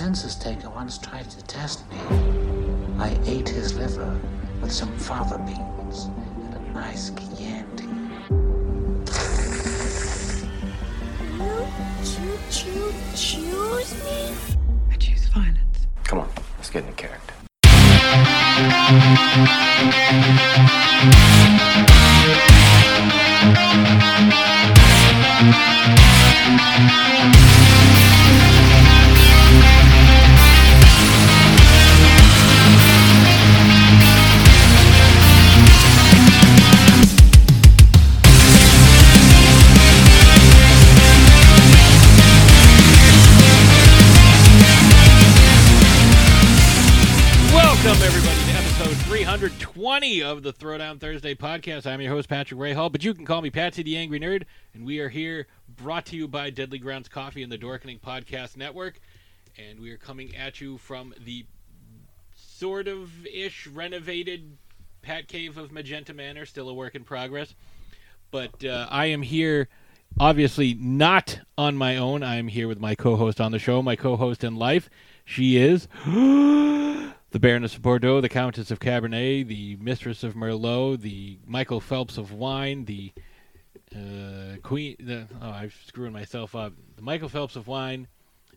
census taker once tried to test me. I ate his liver with some fava beans and a nice Chianti. You choo choose me? I choose violence. Come on, let's get into character. Thursday podcast. I'm your host, Patrick Rahal, but you can call me Patsy the Angry Nerd, and we are here brought to you by Deadly Grounds Coffee and the Dorkening Podcast Network. And we are coming at you from the sort of ish renovated Pat Cave of Magenta Manor, still a work in progress. But uh, I am here, obviously not on my own. I am here with my co host on the show, my co host in life. She is. the Baroness of Bordeaux, the Countess of Cabernet, the Mistress of Merlot, the Michael Phelps of wine, the uh, Queen. The, oh, I'm screwing myself up. The Michael Phelps of wine,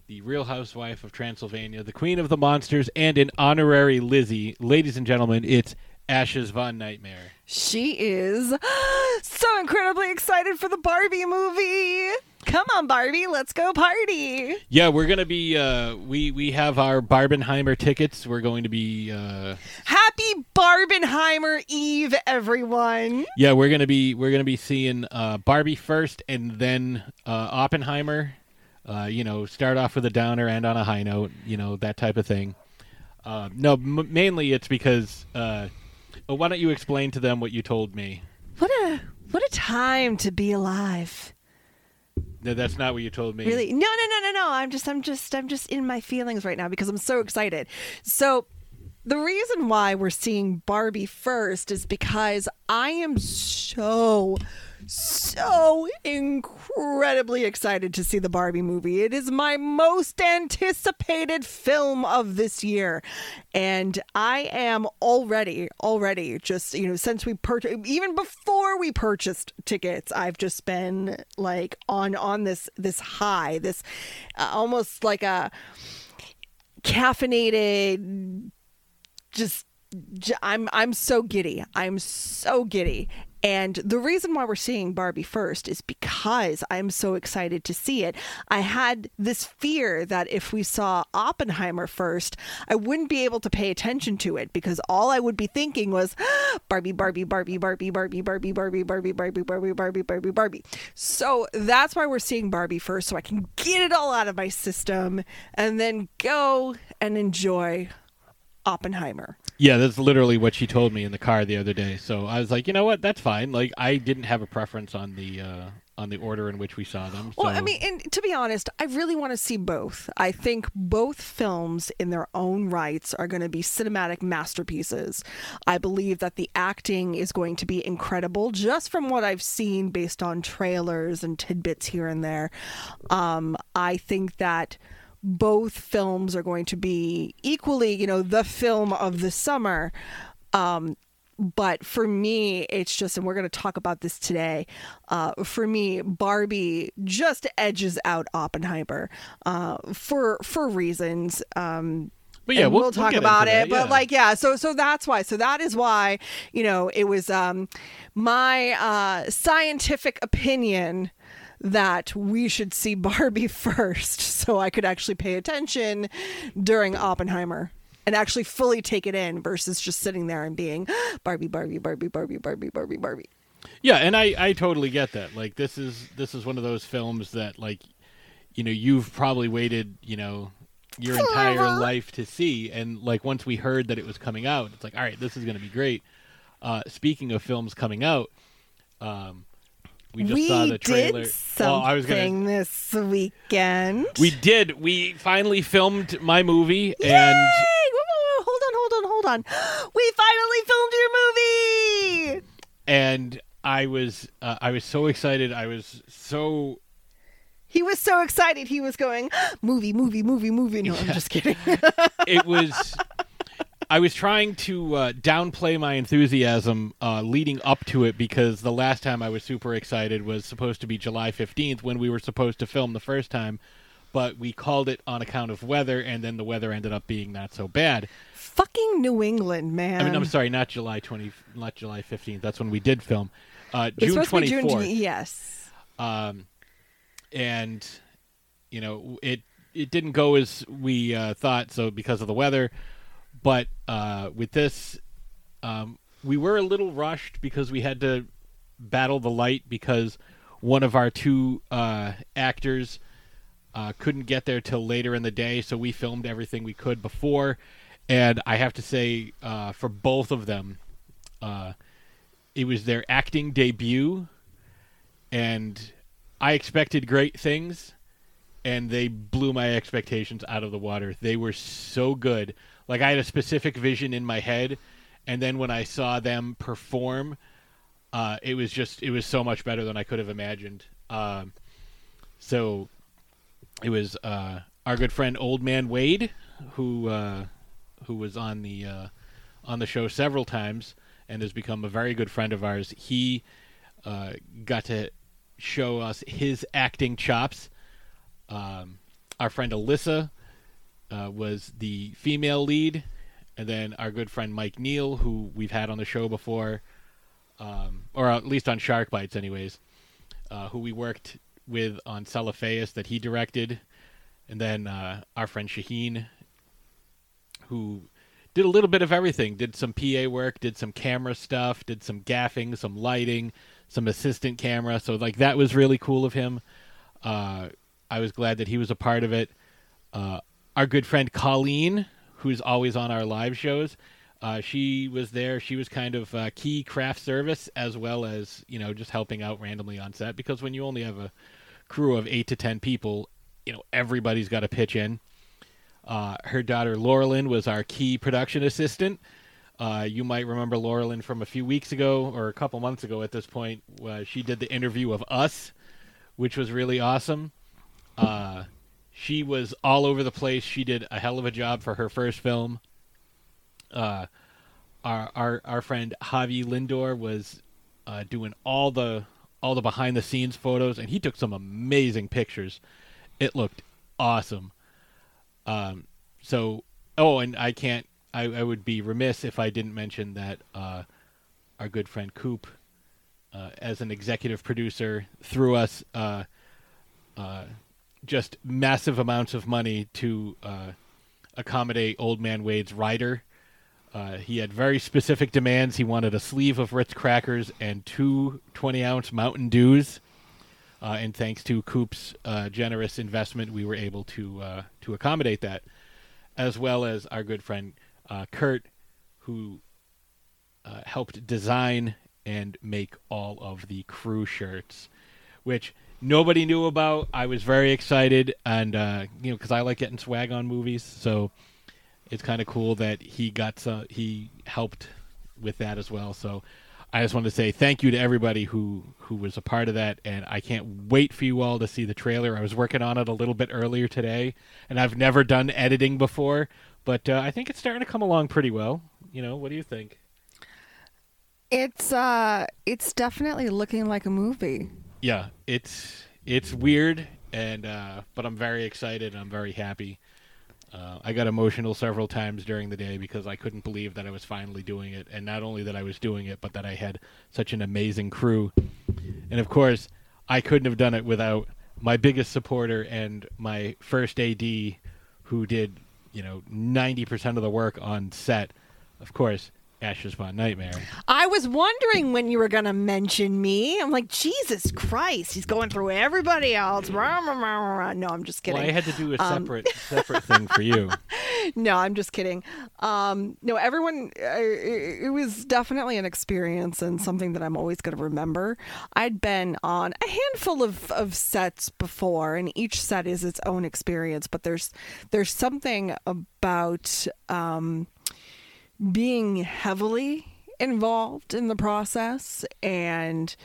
the Real Housewife of Transylvania, the Queen of the Monsters, and an honorary Lizzie. Ladies and gentlemen, it's Ashes Von Nightmare. She is so incredibly excited for the Barbie movie. Come on, Barbie, let's go party. Yeah, we're gonna be. Uh, we we have our Barbenheimer tickets. We're going to be. Uh, Happy Barbenheimer Eve, everyone. yeah, we're gonna be. We're gonna be seeing uh, Barbie first, and then uh, Oppenheimer. Uh, you know, start off with a downer, and on a high note. You know that type of thing. Uh, no, m- mainly it's because. Uh, oh, why don't you explain to them what you told me? What a what a time to be alive. No, that's not what you told me. Really? No, no, no, no, no. I'm just I'm just I'm just in my feelings right now because I'm so excited. So the reason why we're seeing Barbie first is because I am so so incredibly excited to see the Barbie movie. It is my most anticipated film of this year. And I am already, already just, you know, since we purchased, even before we purchased tickets, I've just been like on, on this, this high, this uh, almost like a caffeinated, just I'm I'm so giddy. I'm so giddy. And the reason why we're seeing Barbie first is because I'm so excited to see it. I had this fear that if we saw Oppenheimer first, I wouldn't be able to pay attention to it because all I would be thinking was Barbie, Barbie, Barbie, Barbie, Barbie, Barbie, Barbie, Barbie, Barbie, Barbie, Barbie, Barbie, Barbie. So that's why we're seeing Barbie first, so I can get it all out of my system and then go and enjoy Oppenheimer. Yeah, that's literally what she told me in the car the other day. So I was like, you know what, that's fine. Like I didn't have a preference on the uh, on the order in which we saw them. Well, I mean, and to be honest, I really want to see both. I think both films, in their own rights, are going to be cinematic masterpieces. I believe that the acting is going to be incredible, just from what I've seen based on trailers and tidbits here and there. Um, I think that both films are going to be equally, you know, the film of the summer. Um, but for me, it's just, and we're going to talk about this today. Uh, for me, Barbie just edges out Oppenheimer uh, for for reasons. Um, But yeah, we'll- we'll we'll talk about it. that, But yeah. like, yeah, so so that's why. So that is why you know it was um, my uh, scientific opinion that we should see Barbie first, so I could actually pay attention during Oppenheimer and actually fully take it in versus just sitting there and being Barbie, Barbie, Barbie, Barbie, Barbie, Barbie, Barbie. Yeah, and I I totally get that. Like this is this is one of those films that like you know, you've probably waited, you know, your entire life to see and like once we heard that it was coming out, it's like, all right, this is going to be great. Uh speaking of films coming out, um we just we saw the trailer. did Well, something I was gonna this weekend. We did. We finally filmed my movie Yay! and Whoa, whoa, whoa, Hold on, hold on, hold on. We finally filmed your movie. and I was uh, I was so excited. I was so He was so excited. He was going, movie, movie, movie, movie. No, I'm just kidding. it was I was trying to uh, downplay my enthusiasm uh, leading up to it because the last time I was super excited was supposed to be July 15th when we were supposed to film the first time, but we called it on account of weather, and then the weather ended up being not so bad. Fucking New England, man. I mean, I'm sorry, not July 20, not July 15th. That's when we did film. Uh, June supposed to be 24th. June, yes. um, and you know it it didn't go as we uh, thought so because of the weather but uh, with this um, we were a little rushed because we had to battle the light because one of our two uh, actors uh, couldn't get there till later in the day so we filmed everything we could before and i have to say uh, for both of them uh, it was their acting debut and I expected great things, and they blew my expectations out of the water. They were so good. Like I had a specific vision in my head, and then when I saw them perform, uh, it was just it was so much better than I could have imagined. Um, so it was uh, our good friend Old Man Wade, who uh, who was on the uh, on the show several times and has become a very good friend of ours. He uh, got to show us his acting chops. Um, our friend Alyssa uh, was the female lead, and then our good friend Mike Neal, who we've had on the show before, um, or at least on Shark Bites, anyways, uh, who we worked with on Celophaeus that he directed, and then uh, our friend Shaheen, who did a little bit of everything. Did some PA work, did some camera stuff, did some gaffing, some lighting, some assistant camera. So like that was really cool of him. Uh, I was glad that he was a part of it. Uh, our good friend Colleen, who's always on our live shows, uh, she was there. She was kind of uh, key craft service as well as you know just helping out randomly on set because when you only have a crew of eight to ten people, you know everybody's got to pitch in. Uh, her daughter Laurelyn was our key production assistant. Uh, you might remember Laurelyn from a few weeks ago or a couple months ago at this point. Uh, she did the interview of us, which was really awesome. Uh, she was all over the place. She did a hell of a job for her first film. Uh, our our our friend Javi Lindor was uh, doing all the all the behind the scenes photos, and he took some amazing pictures. It looked awesome. Um, so, oh, and I can't. I, I would be remiss if I didn't mention that uh, our good friend Coop, uh, as an executive producer, threw us uh, uh, just massive amounts of money to uh, accommodate Old Man Wade's rider. Uh, he had very specific demands. He wanted a sleeve of Ritz crackers and two 20 ounce Mountain Dews. Uh, and thanks to Coop's uh, generous investment, we were able to uh, to accommodate that, as well as our good friend uh, Kurt, who helped design and make all of the crew shirts, which nobody knew about. I was very excited, and uh, you know, because I like getting swag on movies, so it's kind of cool that he got some. He helped with that as well. So I just wanted to say thank you to everybody who who was a part of that, and I can't wait for you all to see the trailer. I was working on it a little bit earlier today, and I've never done editing before, but uh, I think it's starting to come along pretty well. You know, what do you think? It's uh it's definitely looking like a movie. Yeah, it's it's weird, and uh, but I'm very excited. and I'm very happy. Uh, I got emotional several times during the day because I couldn't believe that I was finally doing it, and not only that I was doing it, but that I had such an amazing crew. And of course, I couldn't have done it without my biggest supporter and my first AD, who did you know 90% of the work on set. Of course, Ashes Von Nightmare. I was wondering when you were going to mention me. I'm like, Jesus Christ, he's going through everybody else. Rah, rah, rah. No, I'm just kidding. Well, I had to do a Um, separate separate thing for you. no, I'm just kidding. Um, no, everyone, uh, it, it was definitely an experience and something that I'm always going to remember. I'd been on a handful of, of sets before, and each set is its own experience. But there's there's something about um, being heavily involved in the process and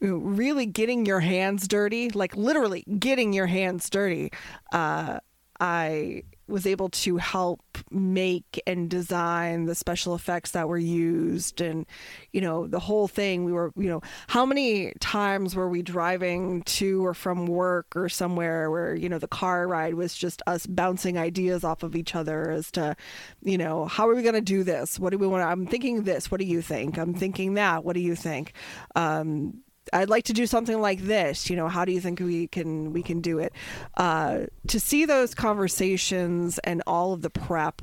really getting your hands dirty, like literally getting your hands dirty. Uh, I was able to help make and design the special effects that were used and you know the whole thing. We were you know how many times were we driving to or from work or somewhere where you know the car ride was just us bouncing ideas off of each other as to you know how are we going to do this? What do we want i'm thinking this what do you think? I'm thinking that what do you think? Um, I'd like to do something like this. You know, how do you think we can we can do it? Uh, to see those conversations and all of the prep,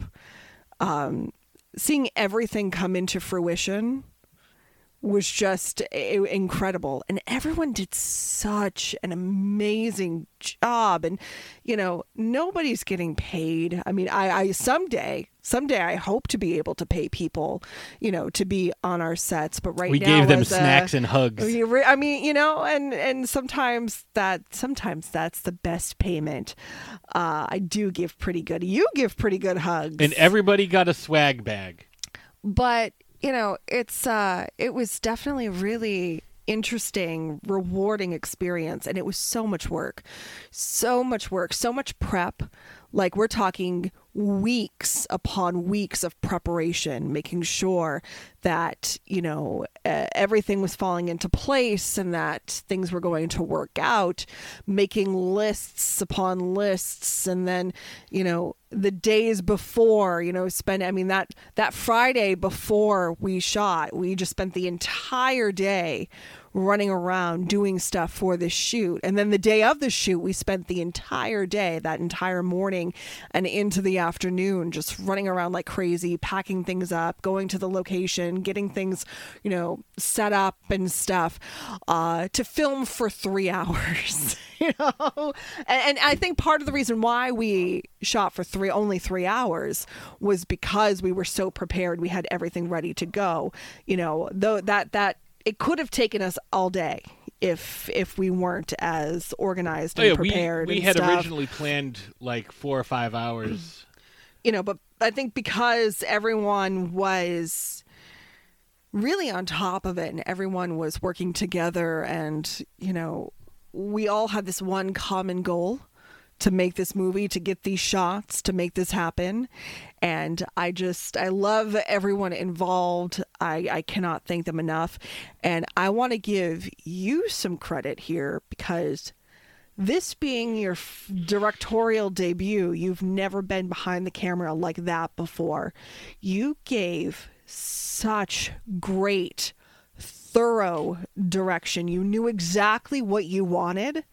um, seeing everything come into fruition was just incredible and everyone did such an amazing job and you know nobody's getting paid i mean i i someday someday i hope to be able to pay people you know to be on our sets but right we now gave them as a- snacks and hugs. I mean, I mean, you know, and and sometimes that sometimes that's the best payment. Uh, I do give pretty good. You give pretty good hugs, And everybody got a swag bag. but you know, it's uh, it was definitely a really interesting, rewarding experience, and it was so much work, so much work, so much prep. Like we're talking weeks upon weeks of preparation, making sure that you know everything was falling into place and that things were going to work out. Making lists upon lists, and then you know the days before, you know, spend. I mean that that Friday before we shot, we just spent the entire day running around doing stuff for this shoot. And then the day of the shoot, we spent the entire day, that entire morning and into the afternoon, just running around like crazy, packing things up, going to the location, getting things, you know, set up and stuff uh, to film for three hours. you know, and, and I think part of the reason why we shot for three, only three hours, was because we were so prepared. We had everything ready to go. You know, though that that it could have taken us all day if if we weren't as organized Oh, and yeah, we, prepared. we and had stuff. originally planned like four or five hours. you know, but I think because everyone was really on top of it and everyone was working together and, you know, we all had this one common goal to make this movie, to get these shots, to make this happen. And I just, I love everyone involved. I, I cannot thank them enough. And I want to give you some credit here because this being your f- directorial debut, you've never been behind the camera like that before. You gave such great, thorough direction. You knew exactly what you wanted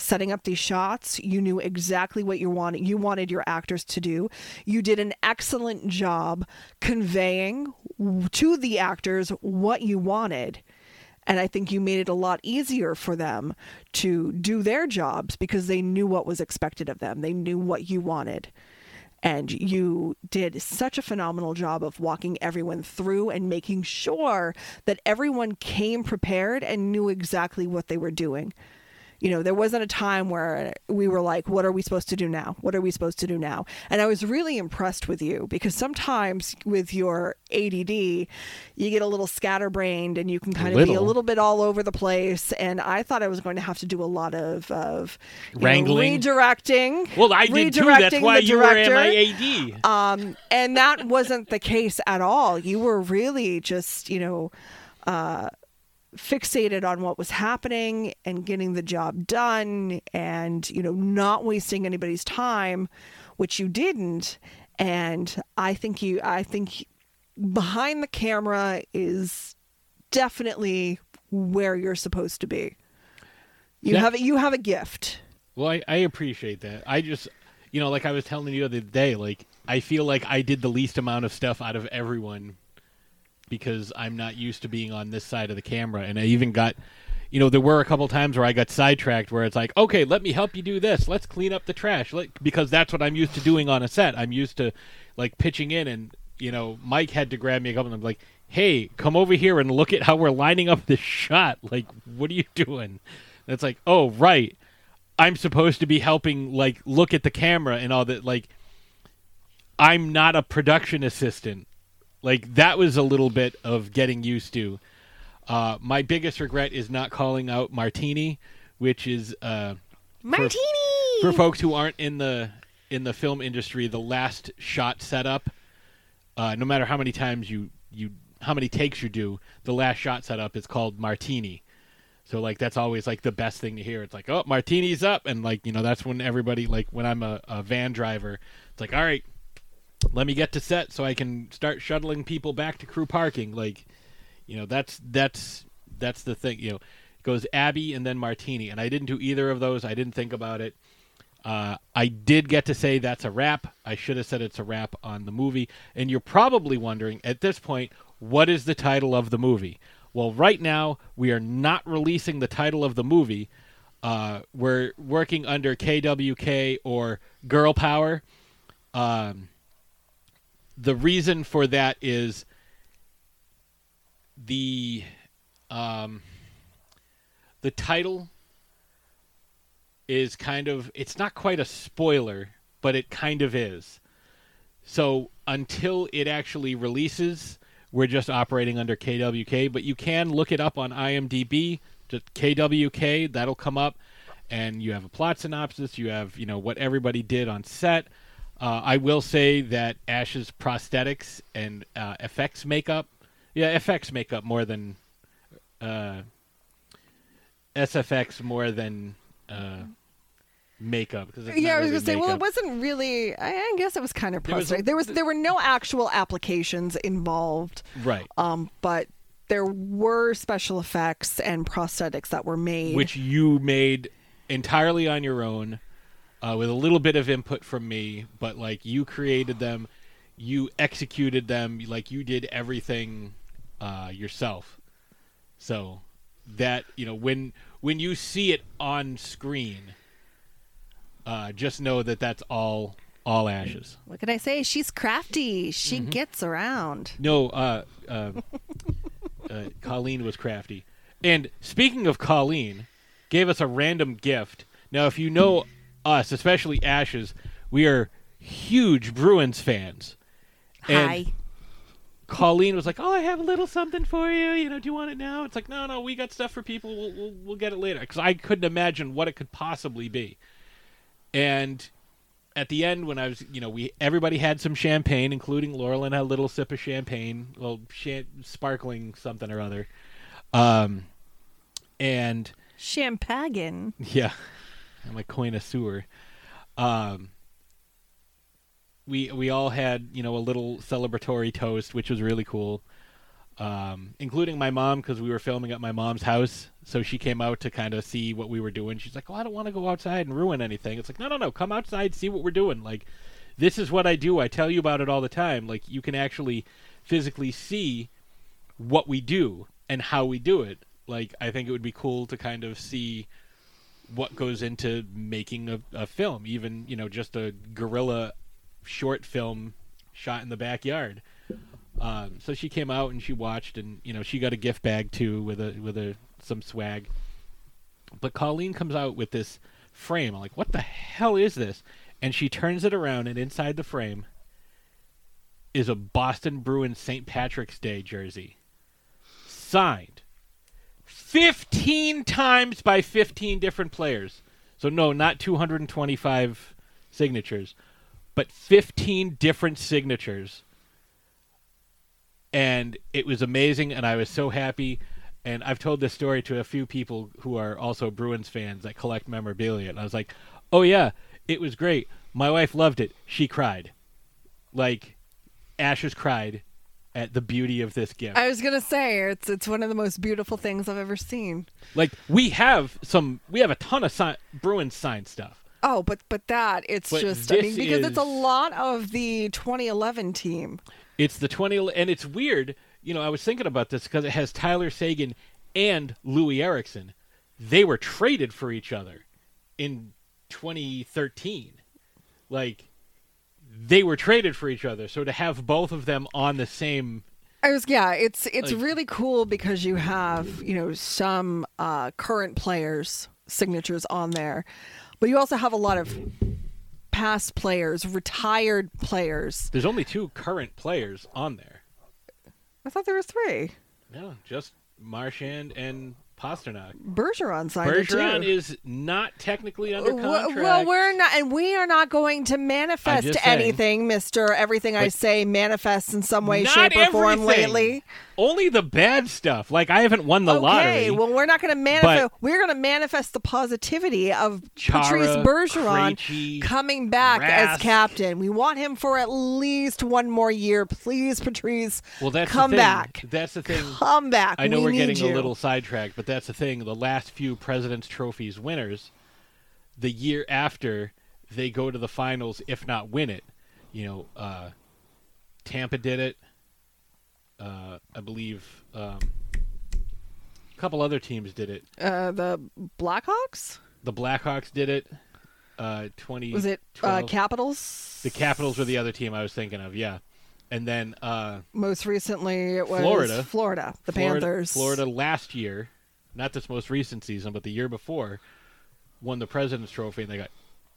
setting up these shots. You knew exactly what you wanted you wanted your actors to do. You did an excellent job conveying to the actors what you wanted. And I think you made it a lot easier for them to do their jobs because they knew what was expected of them. They knew what you wanted. And you did such a phenomenal job of walking everyone through and making sure that everyone came prepared and knew exactly what they were doing. You know, there wasn't a time where we were like, what are we supposed to do now? What are we supposed to do now? And I was really impressed with you because sometimes with your ADD, you get a little scatterbrained and you can kind of be a little. bit all over the place. And I thought I was going to have to do a lot of, of you know, Wrangling. redirecting. Well, I did too. That's why you were director. MIAD. Um, and that wasn't the case at all. You were really just, you know, uh, fixated on what was happening and getting the job done and, you know, not wasting anybody's time, which you didn't. And I think you, I think behind the camera is definitely where you're supposed to be. You Yeah. have you have a gift. Well, I, I appreciate that. I just, you know, like I was telling you the other day, like I feel like I did the least amount of stuff out of everyone because I'm not used to being on this side of the camera, and I even got, you know, there were a couple times where I got sidetracked where it's like, okay, let me help you do this. Let's clean up the trash, like, because that's what I'm used to doing on a set. I'm used to like pitching in, and you know, Mike had to grab me a couple of times, like, hey, come over here and look at how we're lining up this shot. Like, what are you doing? And it's like, oh, right. I'm supposed to be helping like look at the camera and all that like I'm not a production assistant. Like that was a little bit of getting used to. Uh, my biggest regret is not calling out Martini, which is uh, Martini. for folks who aren't in the in the film industry, the last shot setup. Uh, no matter how many times you you how many takes you do, the last shot setup is called Martini. So like that's always like the best thing to hear. It's like oh Martini's up, and like you know that's when everybody like when I'm a, a van driver, it's like all right, let me get to set so I can start shuttling people back to crew parking. Like, you know, that's that's that's the thing. You know, goes Abby and then Martini, and I didn't do either of those. I didn't think about it. Uh, I did get to say that's a wrap. I should have said it's a wrap on the movie. And you're probably wondering at this point, what is the title of the movie? Well, right now we are not releasing the title of the movie. Uh, we're working under KWK or Girl Power. Um, the reason for that is the um, the title is kind of it's not quite a spoiler, but it kind of is. So until it actually releases, we're just operating under KWK, but you can look it up on IMDb, just KWK, that'll come up and you have a plot synopsis, you have, you know, what everybody did on set. Uh, I will say that Ash's prosthetics and uh, effects makeup, yeah, effects makeup more than uh, SFX more than uh, makeup. Yeah, I was really gonna say. Well, it wasn't really. I, I guess it was kind of There was prosthetic. There was there were no actual applications involved, right. um, but there were special effects and prosthetics that were made. which you made entirely on your own uh, with a little bit of input from me but like you created them you executed them like you did everything uh, yourself so that you know when when you see it on screen uh, just know that that's all all ashes what can I say? She's crafty. She Mm-hmm. gets around. No, uh, uh, uh, Colleen was crafty. And speaking of Colleen, gave us a random gift. Now, if you know us, especially Ashes, we are huge Bruins fans. And Hi. Colleen was like, "Oh, I have a little something for you. You know, do you want it now?" It's like, "No, no, we got stuff for people. We'll we'll, we'll get it later." Because I couldn't imagine what it could possibly be. And at the end, when I was, you know, we everybody had some champagne, including Laurel, and had a little sip of champagne, well, cha- sparkling something or other. Um, and Champagne. yeah, I'm a connoisseur. Um, we we all had you know a little celebratory toast, which was really cool. Um, including my mom because we were filming at my mom's house, so she came out to kind of see what we were doing. She's like, "Oh, I don't want to go outside and ruin anything." It's like, "No, no, no, come outside, see what we're doing. Like, this is what I do. I tell you about it all the time. Like, you can actually physically see what we do and how we do it. Like, I think it would be cool to kind of see what goes into making a, a film, even you know, just a guerrilla short film shot in the backyard. Um, so she came out and she watched, and you know, she got a gift bag too with a with a some swag. But Colleen comes out with this frame. I'm like, what the hell is this? And she turns it around, and inside the frame is a Boston Bruins St. Patrick's Day jersey, signed 15 times by 15 different players. So no, not 225 signatures, but 15 different signatures. And it was amazing and I was so happy and I've told this story to a few people who are also Bruins fans that collect memorabilia and I was like, "Oh yeah, it was great. My wife loved it. She cried." Like Ashes cried at the beauty of this gift. I was gonna say it's it's one of the most beautiful things I've ever seen. Like we have some, we have a ton of si- Bruins sign stuff. Oh, but but that it's But just I mean because it's a lot of the 2011 team. It's the twenty, and it's weird. You know, I was thinking about this because it has Tyler Seguin and Loui Eriksson. They were traded for each other in 2013. Like they were traded for each other. So to have both of them on the same, I was yeah, it's it's Like- really cool because you have you know some uh, current players signatures on there, but you also have a lot of past players, retired players. there's only two current players on there. I thought there were three. No, just Marchand and Pastrnak. Bergeron signed it Bergeron too. is not technically under contract. Well, we're not, and we are not going to manifest anything, Mister. Everything I say manifests in some way, shape, or form everything. lately. Only the bad stuff. Like I haven't won the okay, lottery. well, we're not going to manifest. We're going to manifest the positivity of Chara, Patrice Bergeron Krejci, coming back as captain. We want him for at least one more year, please, Patrice. well, that's come back. That's the thing. Come back. I know we we're getting you. a little sidetracked, but that's the thing. The last few President's Trophies winners, the year after, they go to the finals, if not win it. You know, uh, Tampa did it. Uh, I believe um, a couple other teams did it. Uh, the Blackhawks. The Blackhawks did it. Uh, Twenty Was it uh, Capitals? the Capitals were the other team I was thinking of. Yeah, and then uh, Most recently, it was Florida. Florida, the Florida, Panthers. Florida last year, not this most recent season, but the year before, won the President's Trophy and they got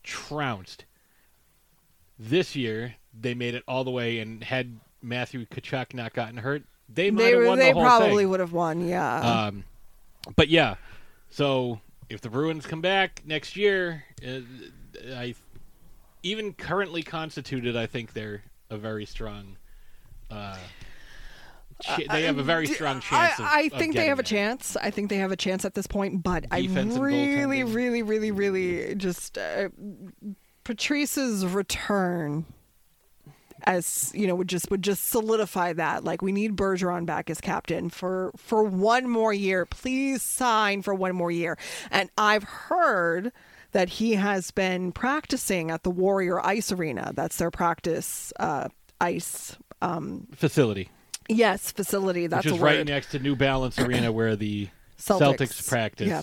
trounced. This year, they made it all the way and had Matthew Tkachuk not gotten hurt, they might They have won they the whole probably thing. would have won. Yeah. Um, but yeah, so if the Bruins come back next year, uh, I even currently constituted, I think they're a very strong. Uh, ch- they have a very strong chance. I, of, I of think they have a chance. I think they have a chance at this point, but Defense I really, really, really, really just uh, Patrice's return as you know would just would just solidify that. Like we need Bergeron back as captain for for one more year. Please sign for one more year. And I've heard that he has been practicing at the Warrior Ice Arena. That's their practice uh ice um facility, yes facility that's which is right next to New Balance Arena, where the Celtics. Celtics, practice Yeah.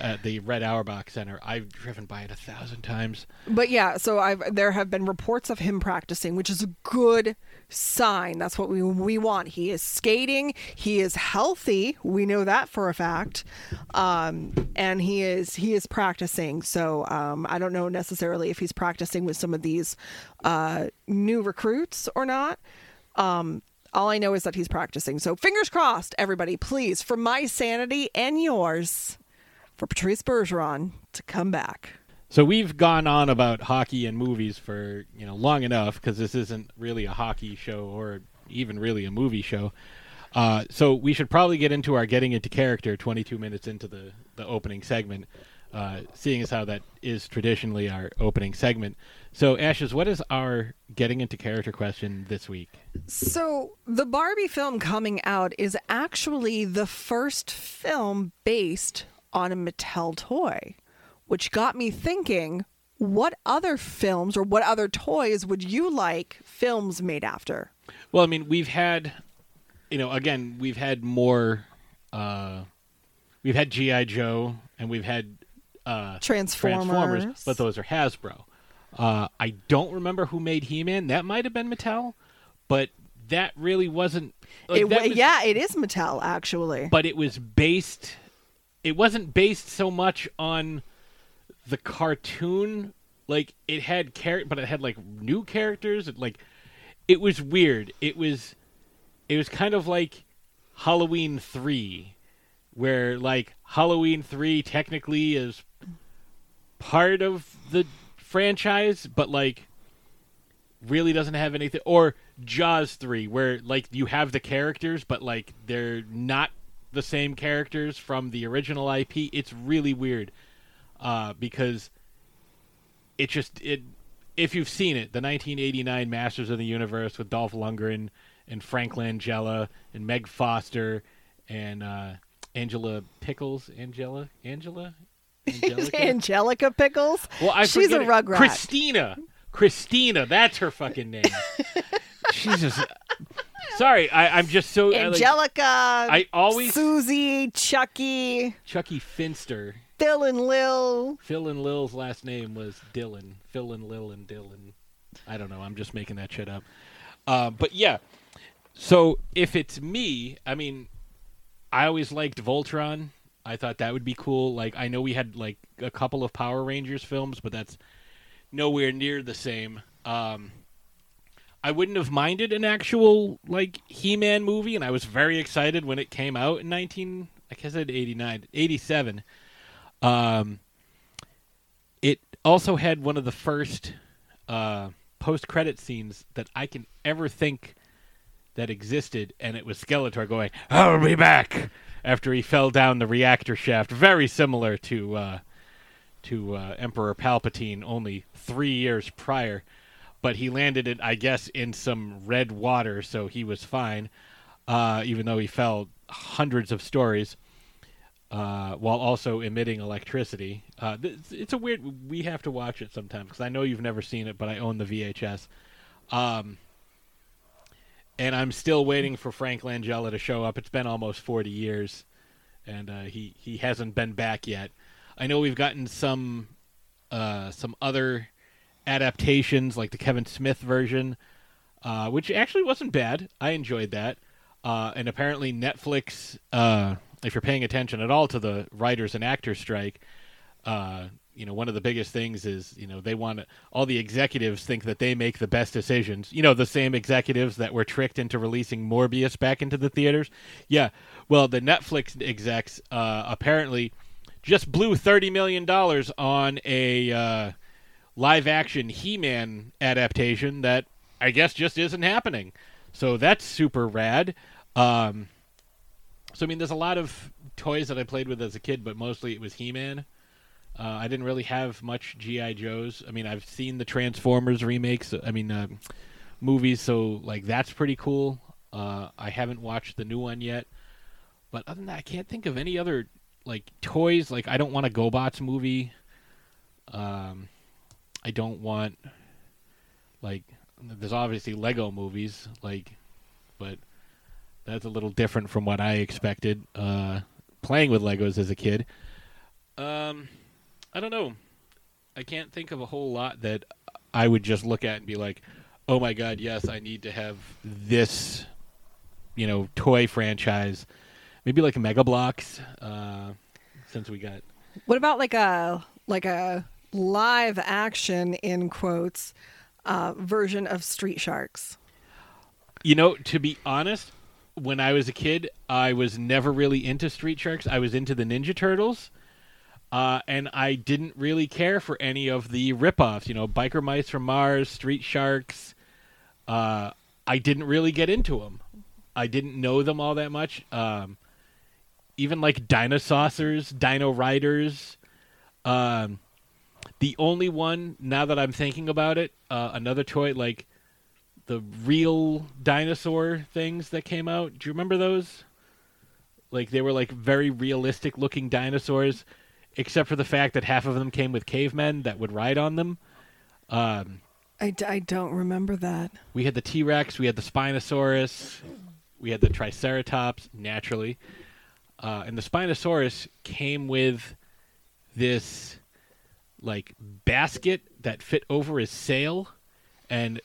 at the Red Auerbach Center. I've driven by it a thousand times. But yeah, so I've there have been reports of him practicing, which is a good sign. That's what we we want. He is skating. He is healthy. We know that for a fact. Um, and he is he is practicing. So um, I don't know necessarily if he's practicing with some of these uh, new recruits or not. Um, all I know is that he's practicing. So fingers crossed, everybody, please, for my sanity and yours, for Patrice Bergeron to come back. So we've gone on about hockey and movies for you know long enough because this isn't really a hockey show or even really a movie show. Uh, so we should probably get into our getting into character 22 minutes into the the opening segment, uh, seeing as how that is traditionally our opening segment. So Ashes, what is our getting into character question this week? So, the Barbie film coming out is actually the first film based on a Mattel toy, which got me thinking what other films or what other toys would you like films made after? Well, I mean, we've had, you know, again, we've had more. Uh, we've had GI Joe, and we've had uh, Transformers. but those are Hasbro. Uh, I don't remember who made He Man. That might have been Mattel, but that really wasn't. Like, It that was- yeah, it is Mattel actually. but it was based. It wasn't based so much on the cartoon. Like it had char- but it had like new characters. It, like it was weird. It was it was kind of like Halloween three, where like Halloween three technically is part of the franchise, but like really doesn't have anything or Jaws 3 where like you have the characters but like they're not the same characters from the original IP. It's really weird. Uh because it just it if you've seen it, the 1989 Masters of the Universe with Dolph Lundgren and Frank Langella and Meg Foster and uh Angela Pickles, Angela, Angela, Angelica? Angelica Pickles. Well, I She's a rugrat. Christina. Christina. That's her fucking name. Jesus. Sorry, I, I'm just so I, like, Angelica. I always Susie, Chucky, Chuckie Finster. Phil and Lil. Phil and Lil's last name was Dylan. Phil and Lil and Dylan. I don't know. I'm just making that shit up. Uh, but yeah. So if it's me, I mean, I always liked Voltron. I thought that would be cool. Like I know we had like a couple of Power Rangers films, but that's nowhere near the same. Um, I wouldn't have minded an actual like He-Man movie, and I was very excited when it came out in 19. I guess I said 89, 87. Um, it also had one of the first uh, post-credit scenes that I can ever think that existed, and it was Skeletor going, "I'll be back," after he fell down the reactor shaft, very similar to uh, to uh, Emperor Palpatine, only three years prior. But he landed it, I guess, in some red water, so he was fine, uh, even though he fell hundreds of stories. Uh, while also emitting electricity. Uh, it's a weird. We have to watch it sometime because I know you've never seen it, but I own the VHS. Um, and I'm still waiting for Frank Langella to show up. It's been almost 40 years, and uh, he he hasn't been back yet. I know we've gotten some uh, some other adaptations, like the Kevin Smith version, uh, which actually wasn't bad. I enjoyed that. Uh, and apparently, Netflix, uh, if you're paying attention at all to the writers and actors strike, uh, you know, one of the biggest things is, you know, they want all the executives think that they make the best decisions. You know, the same executives that were tricked into releasing Morbius back into the theaters. Yeah. Well, the Netflix execs uh, apparently just blew $30 million on a uh, live action He Man adaptation that I guess just isn't happening. So that's super rad. Um, so, I mean, there's a lot of toys that I played with as a kid, but mostly it was He Man. Uh, I didn't really have much GI Joes. I mean, I've seen the Transformers remakes. I mean, uh, movies. So like that's pretty cool. Uh, I haven't watched the new one yet, but other than that, I can't think of any other like toys. Like I don't want a GoBots movie. Um, I don't want like there's obviously Lego movies like, but that's a little different from what I expected. Uh, playing with Legos as a kid. Um, I don't know. I can't think of a whole lot that I would just look at and be like, "Oh my god, yes, I need to have this." You know, toy franchise. Maybe like Mega Bloks. Uh, since we got What about like a like a live action in quotes uh, version of Street Sharks? You know, to be honest, when I was a kid, I was never really into Street Sharks. I was into the Ninja Turtles. Uh, and I didn't really care for any of the ripoffs, you know, Biker Mice from Mars, Street Sharks. Uh, I didn't really get into them. I didn't know them all that much. Um, even like Dinosaurs, Dino Riders. Um, the only one, now that I'm thinking about it, uh, another toy like the real dinosaur things that came out. Do you remember those? Like they were like very realistic looking dinosaurs, except for the fact that half of them came with cavemen that would ride on them. Um, I, d- I don't remember that. we had the T Rex, we had the Spinosaurus, we had the Triceratops, naturally. Uh, and the Spinosaurus came with this like basket that fit over his sail and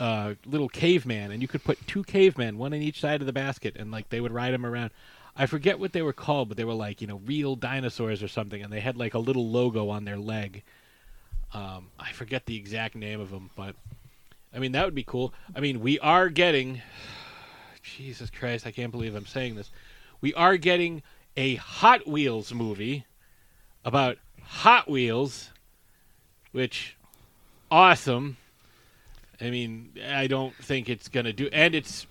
uh, little caveman, and you could put two cavemen, one on each side of the basket, and like they would ride him around. I forget what they were called, but they were like you know real dinosaurs or something, and they had like a little logo on their leg. Um, I forget the exact name of them, but I mean that would be cool. I mean we are getting, Jesus Christ, I can't believe I'm saying this. We are getting a Hot Wheels movie about Hot Wheels, which awesome. I mean, I don't think it's to do and it's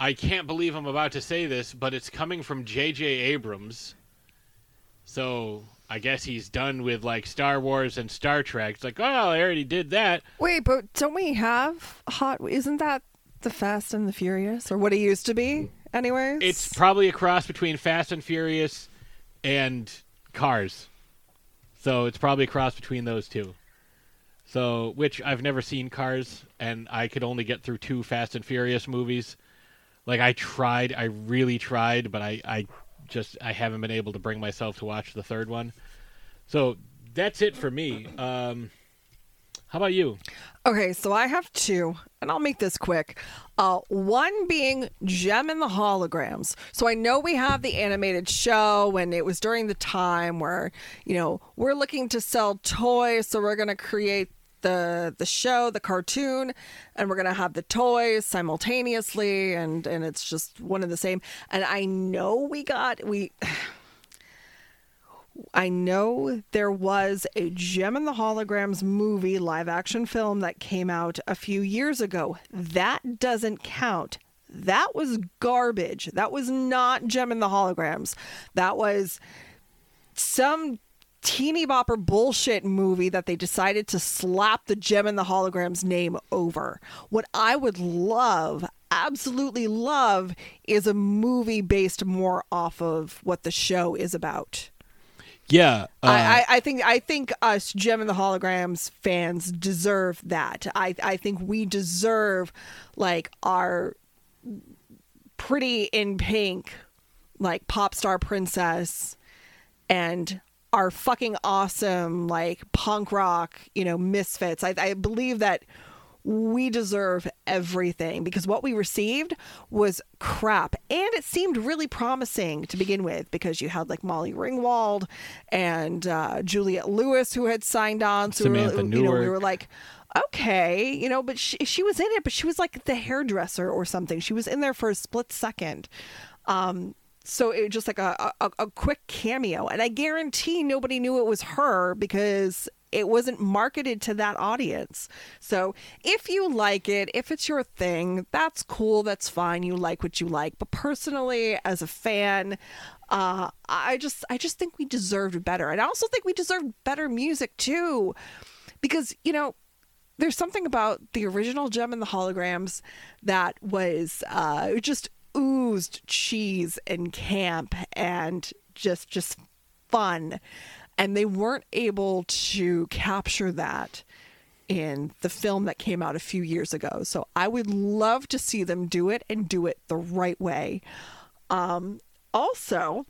I can't believe I'm about to say this, but it's coming from J.J. Abrams. So, I guess he's done with like Star Wars and Star Trek. It's like, "Oh, I already did that." Wait, but don't we have hot? Isn't that the Fast and the Furious, or what it used to be? Anyways, It's probably a cross between Fast and Furious and Cars. So, it's probably a cross between those two. So, which I've never seen Cars and I could only get through two Fast and Furious movies. Like I tried, I really tried, but I, I just I haven't been able to bring myself to watch the third one. So that's it for me. Um, how about you? Okay, so I have two, and I'll make this quick. Uh, one being Jem and the Holograms. So I know we have the animated show, and it was during the time where, you know, we're looking to sell toys, so we're going to create the the show, the cartoon, and we're gonna have the toys simultaneously, and and it's just one and the same. And I know we got we. I know there was a Jem and the Holograms movie live action film that came out a few years ago. That doesn't count. That was garbage. That was not Jem and the Holograms. That was some teeny bopper bullshit movie that they decided to slap the Jem and the Holograms name over. What I would love, absolutely love, is a movie based more off of what the show is about. Yeah, uh, I, I, I think I think us Jem and the Holograms fans deserve that. I I think we deserve like our pretty in pink, like pop star princess, and our fucking awesome like punk rock, you know, misfits. I I believe that we deserve everything because what we received was crap. And it seemed really promising to begin with because you had like molly ringwald and uh, juliette lewis who had signed on. So we were, Samantha you know we were like okay you know but she, she was in it but she was like the hairdresser or something. She was in there for a split second. Um so it was just like a, a, a quick cameo. And i guarantee nobody knew it was her because it wasn't marketed to that audience. So if you like it if it's your thing that's cool. That's fine. You like what you like. But personally as a fan uh i just i just think we deserved better. And i also think we deserved better music too. Because you know there's something about the original jem and the holograms that was uh just oozed cheese and camp and just just fun and they weren't able to capture that in the film that came out a few years ago so i would love to see them do it and do it the right way um also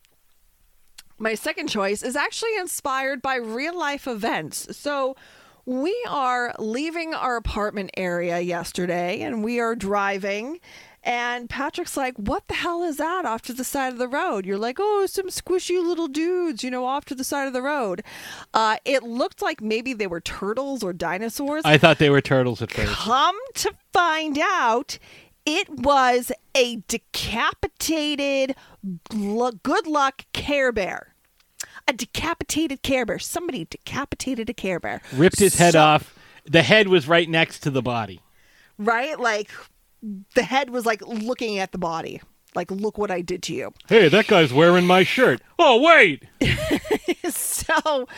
my second choice is actually inspired by real life events. So, we are leaving our apartment area yesterday and we are driving. And Patrick's like, What the hell is that off to the side of the road? You're like, Oh, some squishy little dudes, you know, off to the side of the road. Uh, it looked like maybe they were turtles or dinosaurs. I thought they were turtles at first. Come to find out, it was a decapitated good luck Care Bear. A decapitated Care Bear. Somebody decapitated a Care Bear. Ripped his head So- off. The head was right next to the body. Right? Like the head was like looking at the body. Like, look what I did to you. Hey, that guy's wearing my shirt. Oh, wait. so,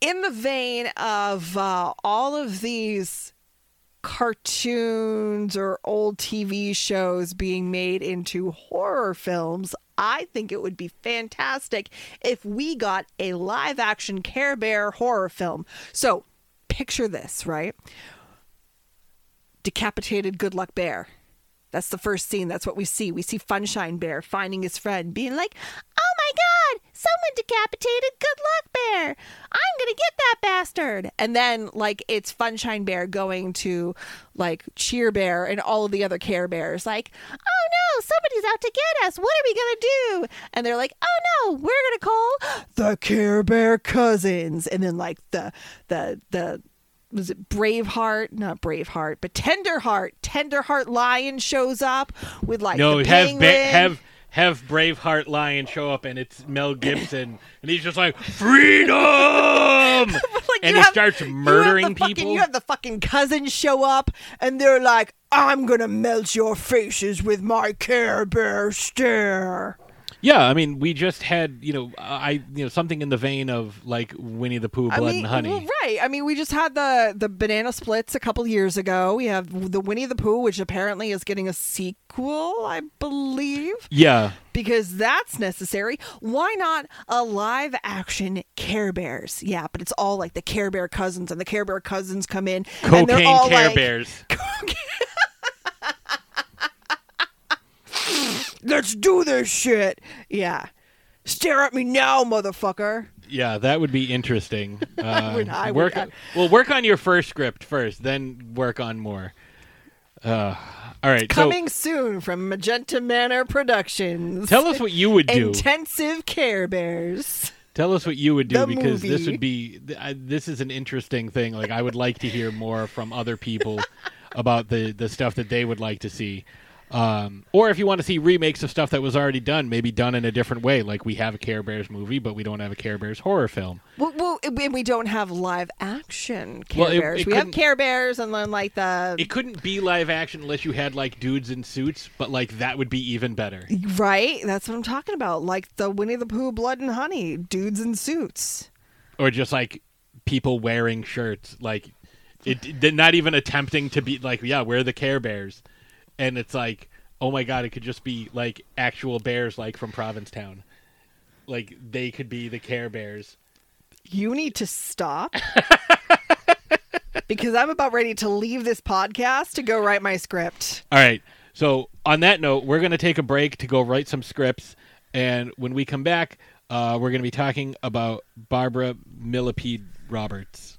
in the vein of uh, all of these cartoons or old TV shows being made into horror films, I think it would be fantastic if we got a live action Care Bear horror film. So, picture this, right? Decapitated Good Luck Bear. That's the first scene. That's what we see. We see Funshine Bear finding his friend, being like, Oh my god, someone decapitated Good Luck Bear. I'm going to get that bastard. And then, like, it's Funshine Bear going to, like, Cheer Bear and all of the other Care Bears, like, Oh no, somebody's out to get us. What are we going to do? And they're like, Oh no, we're going to call the Care Bear Cousins. And then, like, the, the, the, was it Braveheart? Not Braveheart, but Tenderheart. Tenderheart Lion shows up with like No, the have ba- have have Braveheart Lion show up, and it's Mel Gibson, and he's just like freedom, Like, and he have- starts murdering the fucking- people. you have the fucking cousins show up, and they're like, "I'm gonna melt your faces with my Care Bear stare." Yeah, I mean, we just had you know, I you know something in the vein of like Winnie the Pooh, Blood I mean, and Honey. well, right? I mean, we just had the the banana splits a couple years ago. We have the Winnie the Pooh, which apparently is getting a sequel, I believe. Yeah, because that's necessary. Why not a live action Care Bears? Yeah, but it's all like the Care Bear cousins, and the Care Bear cousins come in and they're all Care like, Bears. "Let's do this shit." Yeah, stare at me now, motherfucker. Yeah, that would be interesting. Uh, would- I would- work. I- well, work on your first script first, then work on more. Uh, all right. Coming soon from Magenta Manor Productions. So tell us what you would do. Intensive Care Bears. Tell us what you would do The because this movie. would be th- I, this is an interesting thing. Like I would like to hear more from other people about the the stuff that they would like to see. Um, or if you want to see remakes of stuff that was already done, maybe done in a different way. Like we have a Care Bears movie, but we don't have a Care Bears horror film. Well, well and we don't have live action Care Well, it- Bears. it we have Care Bears, and then like the It couldn't be live action unless you had like dudes in suits, but like that would be even better. right. That's what I'm talking about. Like the Winnie the Pooh, Blood and Honey, dudes in suits. Or just like people wearing shirts, like it, not even attempting to be like, yeah, we're the Care Bears, and it's like, oh my god, it could just be like actual bears, like from Provincetown, like they could be the Care Bears. You need to stop. because I'm about ready to leave this podcast to go write my script. All right. So on that note, we're going to take a break to go write some scripts, and when we come back, uh, we're going to be talking about Barbara Millipede Roberts.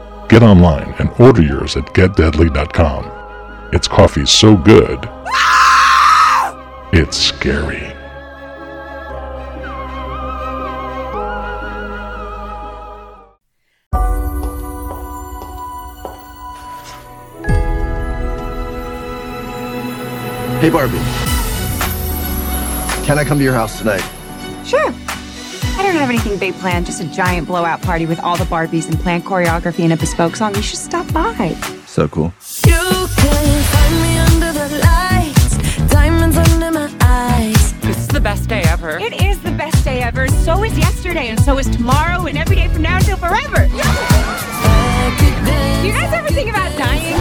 get online and order yours at getdeadly.com. It's coffee so good, it's scary. Hey Barbie. Can I come to your house tonight? Sure. I don't have anything big planned, just a giant blowout party with all the Barbies and planned choreography and a bespoke song. You should stop by. So cool. You can find me under the lights, diamonds under my eyes. This is the best day ever. It is the best day ever. So is yesterday, and so is tomorrow, and every day from now until forever. I. You guys ever think about dying?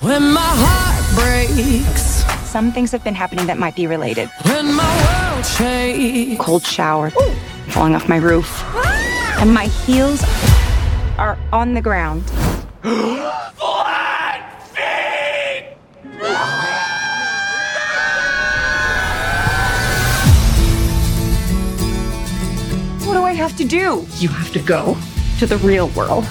When my heart breaks, Some things have been happening that might be related. when my world shakes. Cold shower, falling off my roof, and my heels are on the ground. Flat feet! What do I have to do? You have to go. To the real world.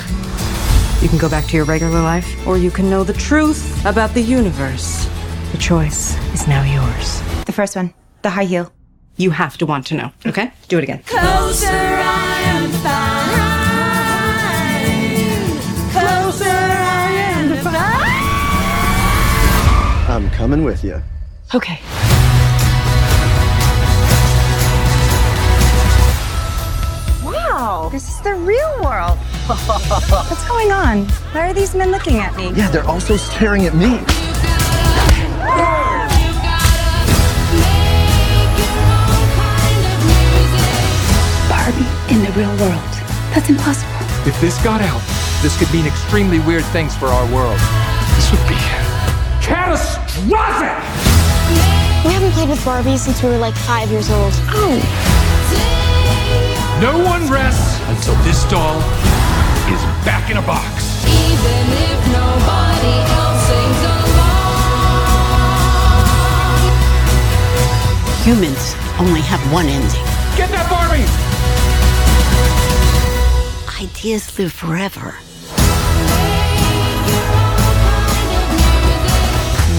You can go back to your regular life, or you can know the truth about the universe. The choice is now yours. The first one, the high heel. You have to want to know, okay? Do it again. Closer I am fine. Closer I am fine. I'm coming with you. Okay. Wow, this is the real world. What's going on? Why are these men looking at me? Yeah, they're also staring at me. In the real world. That's impossible. If this got out, this could mean extremely weird things for our world. This would be catastrophic! We haven't played with Barbie since we were like five years old. Oh. No one rests until this doll is back in a box. Even if nobody else sings along. Humans only have one ending. Get that Barbie! Ideas live forever.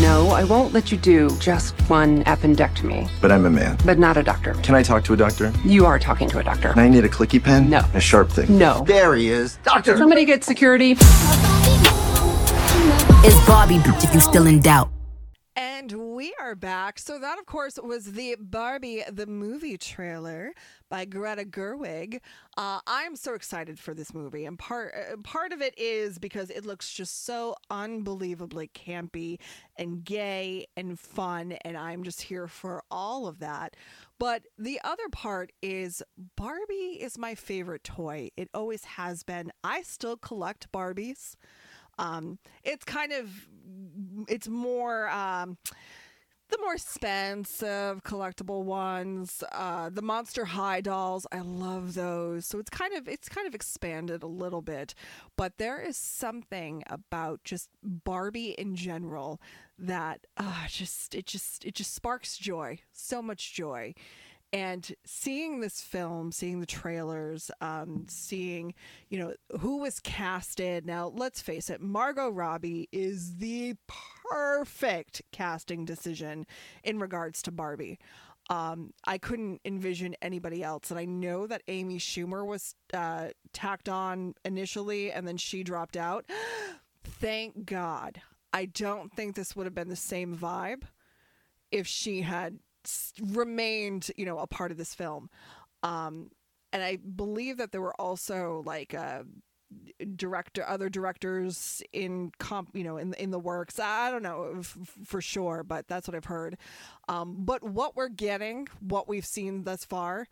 No, I won't let you do just one appendectomy, But I'm a man. but not a doctor. Can I talk to a doctor? You are talking to a doctor. And I need a clicky pen? No. A sharp thing? No. There he is. Doctor! Somebody get security. Is Barbie if you're still in doubt? And we are back. So that, of course, was the Barbie the movie trailer by Greta Gerwig. Uh, I'm so excited for this movie, and part uh, part of it is because it looks just so unbelievably campy and gay and fun, and I'm just here for all of that. But the other part is Barbie is my favorite toy. It always has been. I still collect Barbies. Um, it's kind of it's more um the more expensive collectible ones, uh, the Monster High dolls, I love those. So it's kind of it's kind of expanded a little bit, but there is something about just Barbie in general that uh, just it just it just sparks joy, so much joy. And seeing this film, seeing the trailers, um, seeing, you know, who was casted. Now, let's face it, Margot Robbie is the perfect casting decision in regards to Barbie. Um, I couldn't envision anybody else. And I know that Amy Schumer was uh, tacked on initially and then she dropped out. Thank God. I don't think this would have been the same vibe if she had remained, you know, a part of this film. Um, and I believe that there were also like uh, director, other directors in comp, you know, in in the works. I don't know f- for sure, but that's what I've heard. Um, but what we're getting, what we've seen thus far,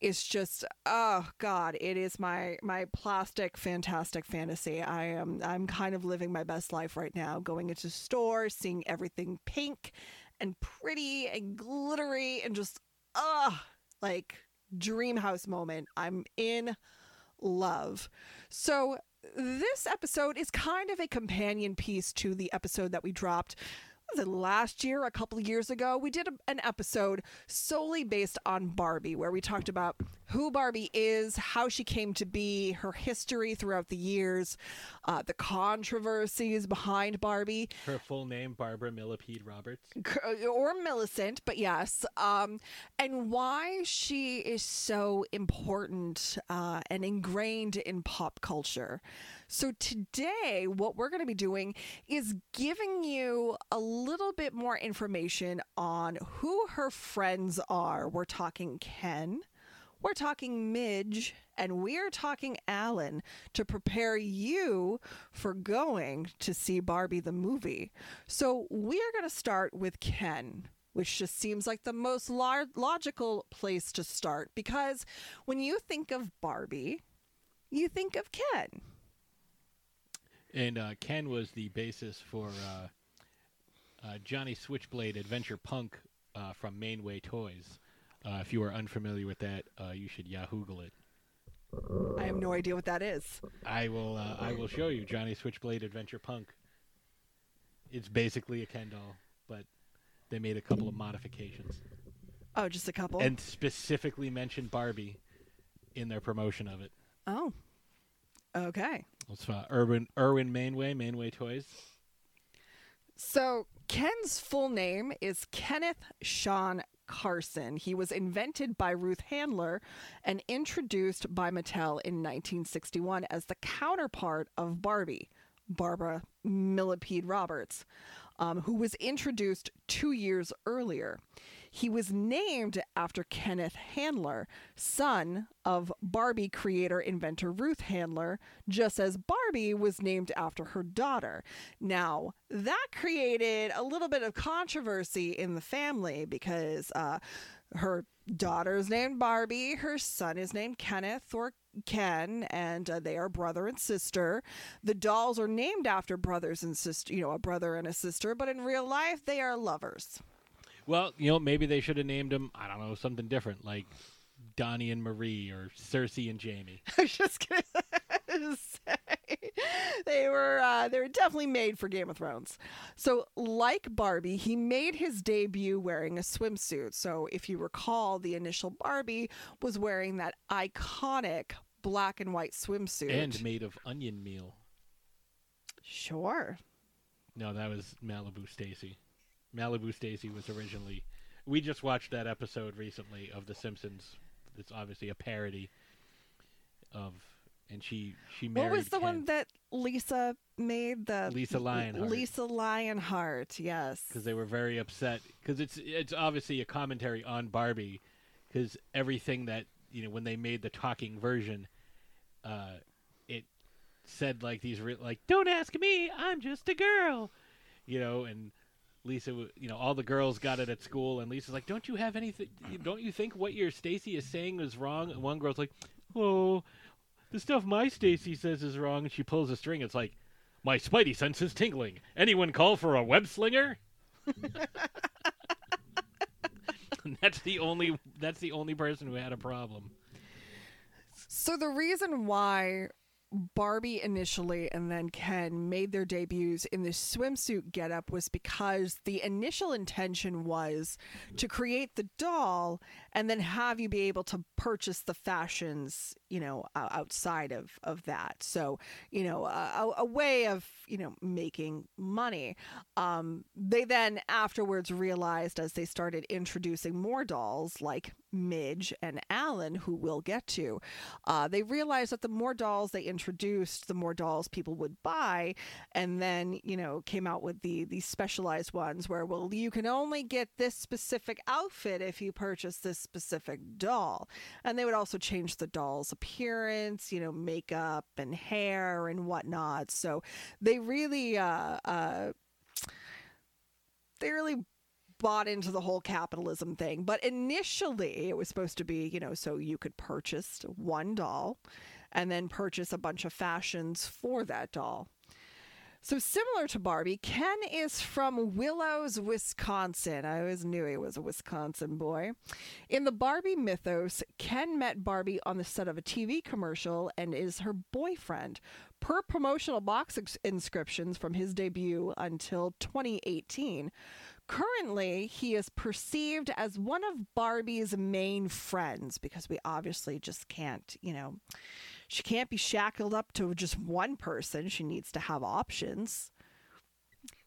is just oh god it is my my plastic fantastic fantasy i am i'm kind of living my best life right now going into stores seeing everything pink and pretty and glittery and just ah like dream house moment. I'm in love. So this episode is kind of a companion piece to the episode that we dropped it last year, a couple years ago, we did a, an episode solely based on Barbie, where we talked about who Barbie is, how she came to be, her history throughout the years, uh, the controversies behind Barbie, Her full name, Barbara Millipede Roberts. or Millicent, but yes, um, and why she is so important uh, and ingrained in pop culture. So, today, what we're going to be doing is giving you a little bit more information on who her friends are. We're talking Ken. We're talking Midge and we're talking Alan to prepare you for going to see Barbie the movie. So we are going to start with Ken, which just seems like the most logical place to start because when you think of Barbie, you think of Ken. And uh, Ken was the basis for uh, uh, Johnny Switchblade Adventure Punk uh, from Mainway Toys. Uh, if you are unfamiliar with that, uh, you should Yahoogle it. I have no idea what that is. I will. Uh, I will show you Johnny Switchblade Adventure Punk. It's basically a Ken doll, but they made a couple of modifications Oh, just a couple. and specifically mentioned Barbie in their promotion of it. oh, okay. It's uh, Irwin Irwin Mainway Mainway Toys. So Ken's full name is Kenneth Sean Carson. He was invented by Ruth Handler and introduced by Mattel in 1961 as the counterpart of Barbie, Barbara Millipede Roberts, um, who was introduced two years earlier. He was named after Kenneth Handler, son of Barbie creator inventor Ruth Handler, just as Barbie was named after her daughter. Now, that created a little bit of controversy in the family because uh, her daughter is named Barbie, her son is named Kenneth or Ken, and uh, they are brother and sister. The dolls are named after brothers and sister, you know, a brother and a sister, but in real life, they are lovers. Well, you know, maybe they should have named him, I don't know, something different, like Donnie and Marie or Cersei and Jaime. I was just gonna say they were uh, they were definitely made for Game of Thrones. So, like Barbie, he made his debut wearing a swimsuit. So, if you recall, the initial Barbie was wearing that iconic black and white swimsuit. and made of onion meal. sure, No, that was Malibu Stacy. Malibu Stacy was originally. We just watched that episode recently of The Simpsons. It's obviously a parody of, and she she married. what was the Ken. one that Lisa made? The Lisa Lionheart. Lisa Lionheart. Yes. because they were very upset because it's it's obviously a commentary on Barbie because everything that you know when they made the talking version, uh, it said like these re- like don't ask me I'm just a girl, you know and. Lisa, you know, all the girls got it at school, and Lisa's like, "Don't you have anything? Don't you think what your Stacy is saying is wrong?" And one girl's like, "Oh, the stuff my Stacy says is wrong." And she pulls a string. It's like, "My spidey sense is tingling. Anyone call for a web slinger?" that's the only that's the only person who had a problem. So the reason why Barbie initially and then Ken made their debuts in this swimsuit getup was because the initial intention was to create the doll and then have you be able to purchase the fashions, you know, outside of of that. So, you know, a, a way of, you know, making money. Um, they then afterwards realized as they started introducing more dolls like Midge and Alan, who we'll get to, uh, they realized that the more dolls they introduced, the more dolls people would buy, and then you know came out with the these specialized ones where well you can only get this specific outfit if you purchase this specific doll, and they would also change the doll's appearance, you know, makeup and hair and whatnot. So they really uh, uh, they really bought into the whole capitalism thing. But initially, it was supposed to be, you know, so you could purchase one doll and then purchase a bunch of fashions for that doll. So similar to Barbie, Ken is from Willows, Wisconsin. I always knew he was a Wisconsin boy. In the Barbie mythos, Ken met Barbie on the set of a TV commercial and is her boyfriend. Per promotional box inscriptions from his debut until 2018, currently he is perceived as one of Barbie's main friends because we obviously just can't, you know, she can't be shackled up to just one person. She needs to have options.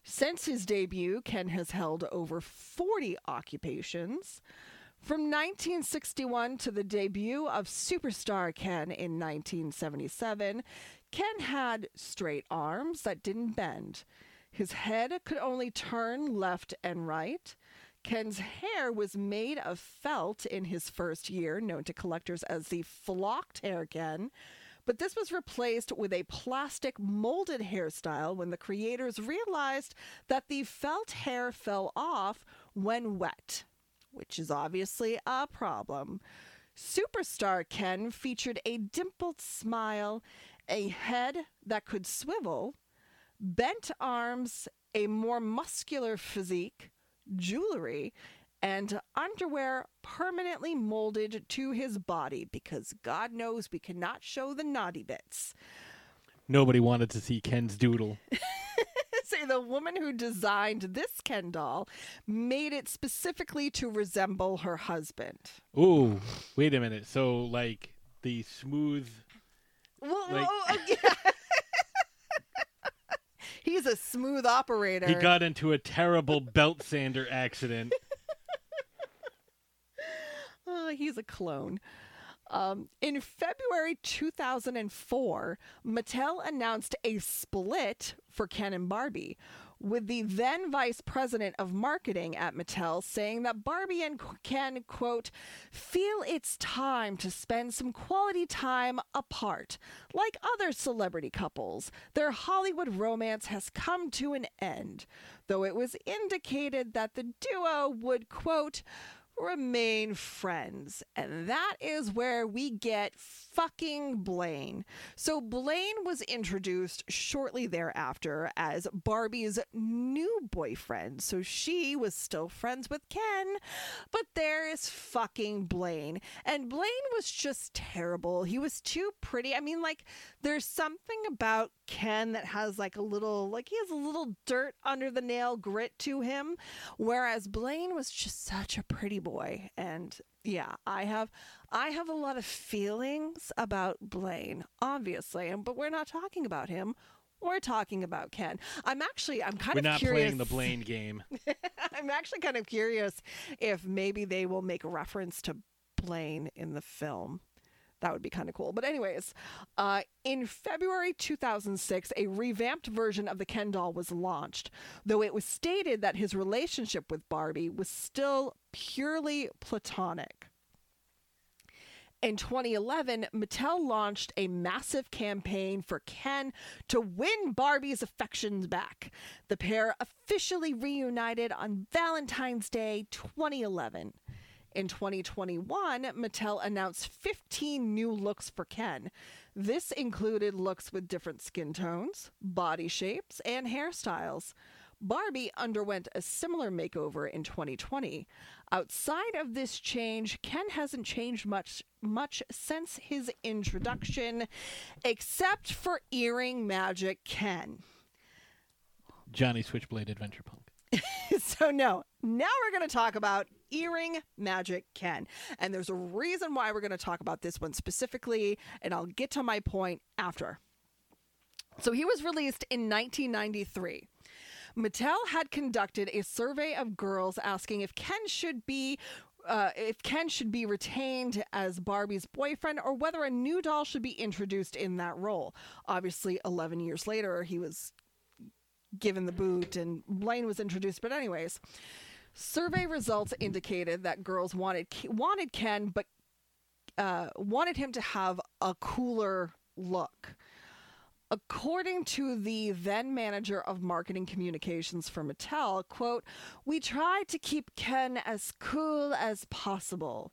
Since his debut, Ken has held over 40 occupations. From 1961 to the debut of Superstar Ken in 1977, Ken had straight arms that didn't bend. His head could only turn left and right. Ken's hair was made of felt in his first year, known to collectors as the flocked hair Ken. But this was replaced with a plastic molded hairstyle when the creators realized that the felt hair fell off when wet, which is obviously a problem. Superstar Ken featured a dimpled smile, a head that could swivel, bent arms, a more muscular physique, jewelry, and underwear permanently molded to his body because God knows we cannot show the naughty bits. Nobody wanted to see Ken's doodle. Say the woman who designed this Ken doll made it specifically to resemble her husband. Ooh, wait a minute. So like the smooth Well, Like- oh, oh, yeah. He's a smooth operator. he got into a terrible belt sander accident. Oh, he's a clone. Um, in February 2004, Mattel announced a split for Ken and Barbie, with the then vice president of marketing at Mattel saying that Barbie and Ken, quote, feel it's time to spend some quality time apart. Like other celebrity couples, their Hollywood romance has come to an end, though it was indicated that the duo would, quote, remain friends. And that is where we get fucking Blaine. So Blaine was introduced shortly thereafter as Barbie's new boyfriend. So she was still friends with Ken, but there is fucking Blaine. And Blaine was just terrible. He was too pretty. I mean, like, there's something about Ken that has like a little, like, he has a little dirt under the nail grit to him, whereas Blaine was just such a pretty boy. And yeah, I have I have a lot of feelings about Blaine, obviously, and but we're not talking about him. We're talking about Ken. I'm actually I'm kind We're of not curious. playing the Blaine game. I'm actually kind of curious if maybe they will make a reference to Blaine in the film. That would be kind of cool. But, anyways, uh, in February 2006, a revamped version of the Ken doll was launched, though it was stated that his relationship with Barbie was still purely platonic. In 2011, Mattel launched a massive campaign for Ken to win Barbie's affections back. The pair officially reunited on Valentine's Day 2011. In 2021, Mattel announced 15 new looks for Ken. This included looks with different skin tones, body shapes, and hairstyles. Barbie underwent a similar makeover in 2020. Outside of this change, Ken hasn't changed much much since his introduction, except for earring magic Ken. Johnny Switchblade Adventure Punk. so no, now we're going to talk about earring magic Ken. And there's a reason why we're going to talk about this one specifically, and I'll get to my point after. So he was released in 1993. Mattel had conducted a survey of girls asking if Ken should be uh, if Ken should be retained as Barbie's boyfriend or whether a new doll should be introduced in that role. Obviously, 11 years later, he was given the boot and Blaine was introduced. But, anyways, survey results indicated that girls wanted wanted Ken, but uh, wanted him to have a cooler look. According to the then manager of marketing communications for Mattel, quote, we tried to keep Ken as cool as possible.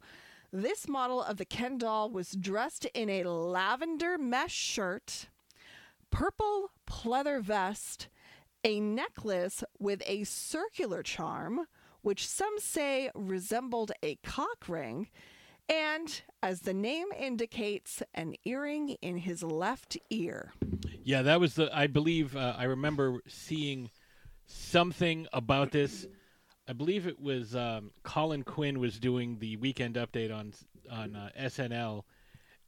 This model of the Ken doll was dressed in a lavender mesh shirt, purple pleather vest, a necklace with a circular charm, which some say resembled a cock ring, and, as the name indicates, an earring in his left ear. Yeah, that was the. I believe uh, I remember seeing something about this. I believe it was um, Colin Quinn was doing the weekend update on on uh, SNL,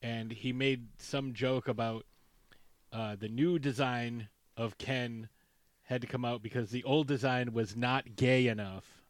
and he made some joke about uh, the new design of Ken had to come out because the old design was not gay enough,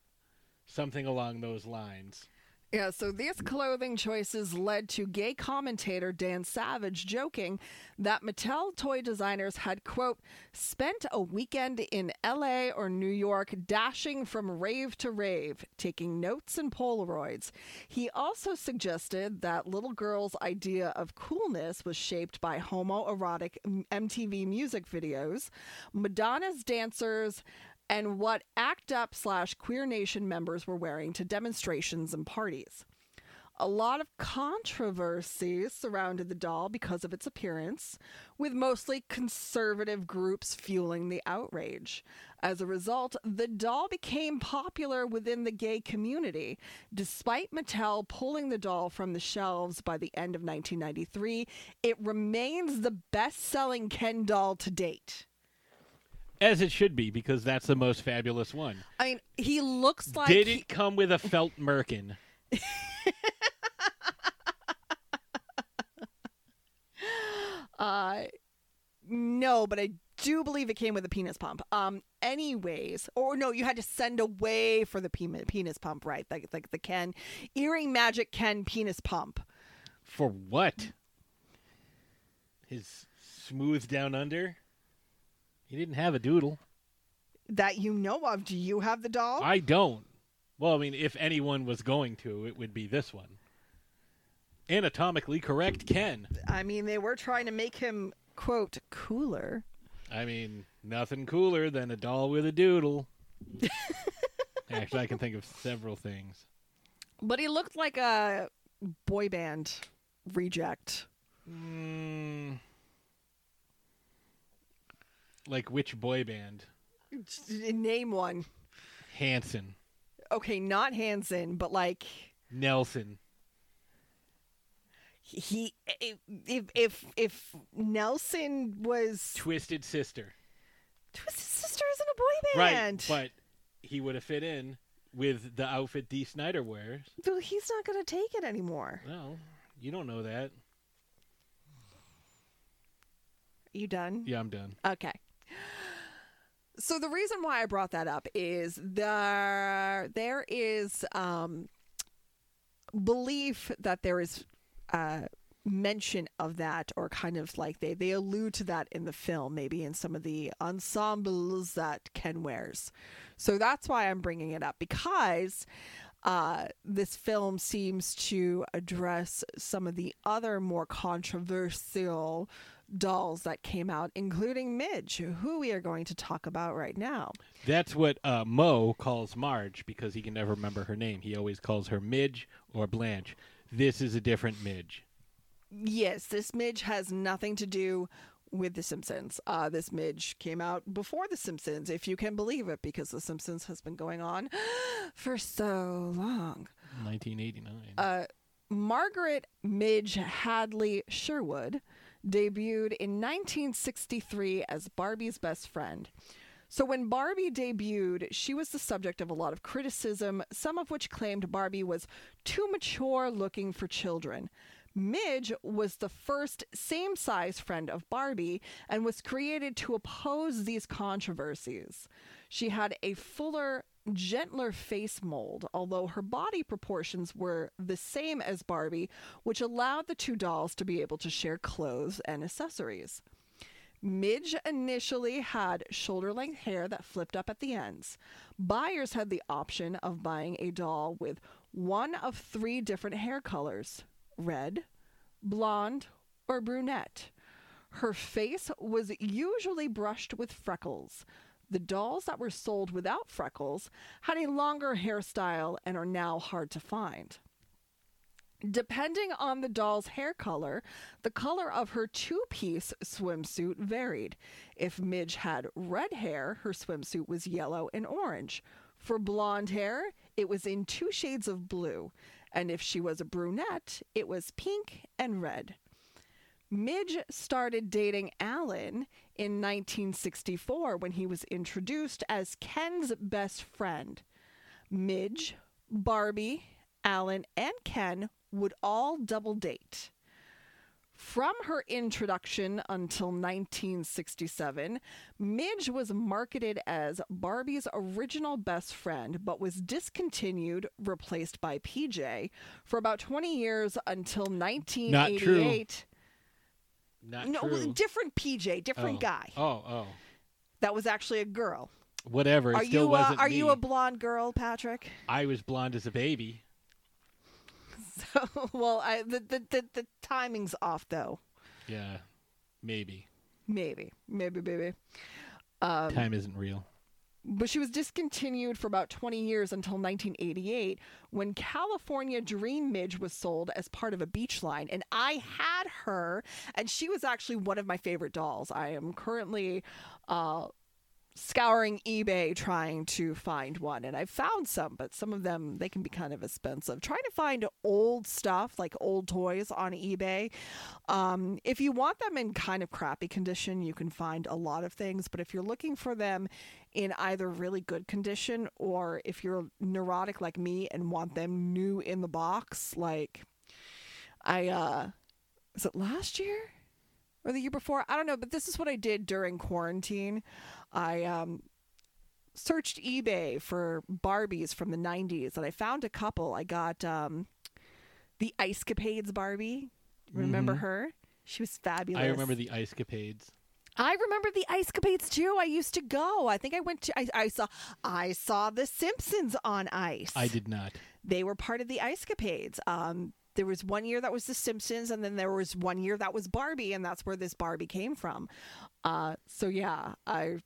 something along those lines. Yeah, so these clothing choices led to gay commentator Dan Savage joking that Mattel toy designers had, quote, spent a weekend in LA or New York dashing from rave to rave, taking notes and Polaroids. He also suggested that little girls' idea of coolness was shaped by homoerotic MTV music videos, Madonna's dancers, and what ACT UP slash Queer Nation members were wearing to demonstrations and parties. A lot of controversy surrounded the doll because of its appearance, with mostly conservative groups fueling the outrage. As a result, the doll became popular within the gay community. Despite Mattel pulling the doll from the shelves by the end of 1993, it remains the best selling Ken doll to date. As it should be, because that's the most fabulous one. I mean, he looks like. Did he- it come with a felt merkin? Uh, no, but I do believe it came with a penis pump. Um, anyways, or no, you had to send away for the pe- penis pump, right? Like, like the Ken earring magic Ken penis pump. For what? His smooth down under? He didn't have a doodle. That you know of. Do you have the doll? I don't. Well, I mean, if anyone was going to, it would be this one. Anatomically correct Ken. I mean, they were trying to make him quote cooler. I mean, nothing cooler than a doll with a doodle. Actually, I can think of several things. But he looked like a boy band reject. Mm, like which boy band? Name one. Hanson. Okay, not Hanson, but like Nelson. he if if if Nelson was Twisted Sister. Twisted Sister isn't a boy band. Right, but he would have fit in with the outfit Dee Snider wears. Well, he's not going to take it anymore. Well, you don't know that. You done? Yeah, I'm done. Okay. So the reason why I brought that up is there there is um, belief that there is uh, mention of that, or kind of like they they allude to that in the film, maybe in some of the ensembles that Ken wears. So that's why I'm bringing it up because uh, this film seems to address some of the other more controversial dolls that came out, including Midge, who we are going to talk about right now. That's what uh, Moe calls Marge because he can never remember her name. He always calls her Midge or Blanche. This is a different Midge. Yes, this Midge has nothing to do with The Simpsons. Uh, this Midge came out before The Simpsons, if you can believe it, because The Simpsons has been going on for so long. 1989. Uh, Margaret Midge Hadley Sherwood debuted in 1963 as Barbie's best friend. So when Barbie debuted, she was the subject of a lot of criticism, some of which claimed Barbie was too mature looking for children. Midge was the first same size friend of Barbie and was created to oppose these controversies. She had a fuller, gentler face mold, although her body proportions were the same as Barbie, which allowed the two dolls to be able to share clothes and accessories. Midge initially had shoulder length hair that flipped up at the ends. Buyers had the option of buying a doll with one of three different hair colors red, blonde, or brunette. Her face was usually brushed with freckles. The dolls that were sold without freckles had a longer hairstyle and are now hard to find. Depending on the doll's hair color, the color of her two piece swimsuit varied. If Midge had red hair, her swimsuit was yellow and orange. For blonde hair, it was in two shades of blue. And if she was a brunette, it was pink and red. Midge started dating Alan in 1964 when he was introduced as Ken's best friend. Midge, Barbie, Alan, and Ken would all double date. From her introduction until 1967, Midge was marketed as Barbie's original best friend, but was discontinued, replaced by PJ, for about 20 years until 1988. Not no, true. different PJ, different oh. guy. Oh, oh. That was actually a girl. Whatever. It are still you uh, are me. you a blonde girl, Patrick? I was blonde as a baby. So, well, I, the, the the the timing's off though. Yeah, maybe. Maybe, maybe, maybe. Um, Time isn't real. But she was discontinued for about 20 years until 1988 when California Dream Midge was sold as part of a beach line. And I had her, and she was actually one of my favorite dolls. I am currently uh, scouring eBay trying to find one, and I found some, but some of them they can be kind of expensive. Trying to find old stuff like old toys on eBay. Um, if you want them in kind of crappy condition, you can find a lot of things, but if you're looking for them in either really good condition or if you're neurotic like me and want them new in the box, like I uh was it last year? or the year before. I don't know, but this is what I did during quarantine. I um, searched eBay for Barbies from the 90s and I found a couple. I got um, the Ice Capades Barbie. Remember Mhm. her? She was fabulous. I remember the ice capades. I remember the Ice Capades too. I used to go. I think I went to. I, I saw. I saw the Simpsons on ice. I did not. They were part of the Ice Capades. Um, there was one year that was the Simpsons, and then there was one year that was Barbie, and that's where this Barbie came from. Uh, so yeah, I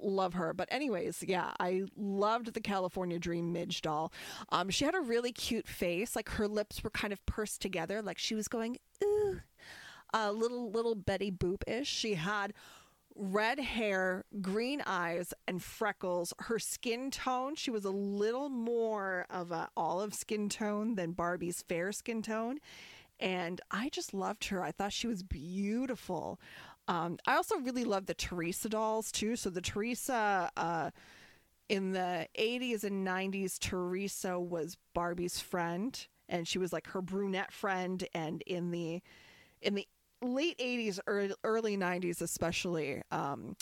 love her. But anyways, yeah, I loved the California Dream Midge doll. Um, she had a really cute face, like her lips were kind of pursed together, like she was going ooh, a little little Betty Boop ish. She had red hair, green eyes, and freckles. Her skin tone, she was a little more of a olive skin tone than Barbie's fair skin tone. And I just loved her. I thought she was beautiful. Um, I also really love the Teresa dolls too. So the Teresa uh, in the 80s and 90s, Teresa was Barbie's friend, and she was like her brunette friend. And in the in the late 80s early, early 90s especially um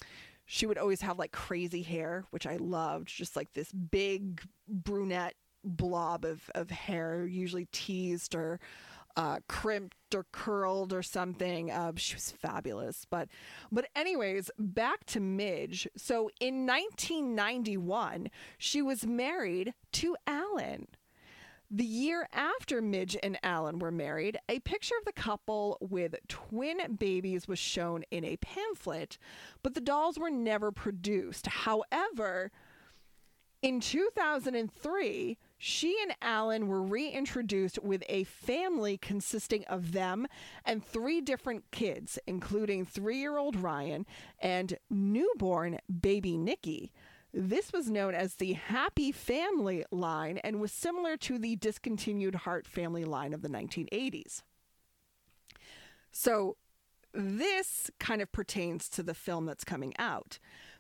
she would always have like crazy hair which i loved just like this big brunette blob of, of hair usually teased or uh, crimped or curled or something uh, she was fabulous but but anyways back to midge. So in 1991 she was married to alan the year after Midge and Alan were married, a picture of the couple with twin babies was shown in a pamphlet, but the dolls were never produced. However, in 2003, She and Alan were reintroduced with a family consisting of them and three different kids, including three year old Ryan and newborn baby Nikki. This was known as the Happy Family line and was similar to the discontinued Heart family line of the 1980s. So, this kind of pertains to the film that's coming out.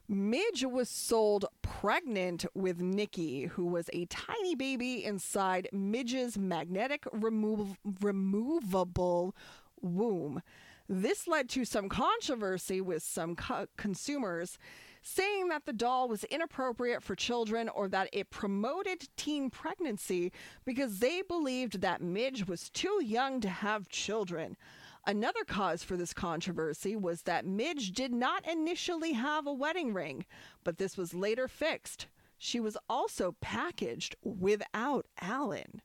Midge was sold pregnant with Nikki, who was a tiny baby inside Midge's magnetic remov- removable womb. This led to some controversy with some co- consumers saying that the doll was inappropriate for children or that it promoted teen pregnancy because they believed that Midge was too young to have children. Another cause for this controversy was that Midge did not initially have a wedding ring, but this was later fixed. She was also packaged without Alan.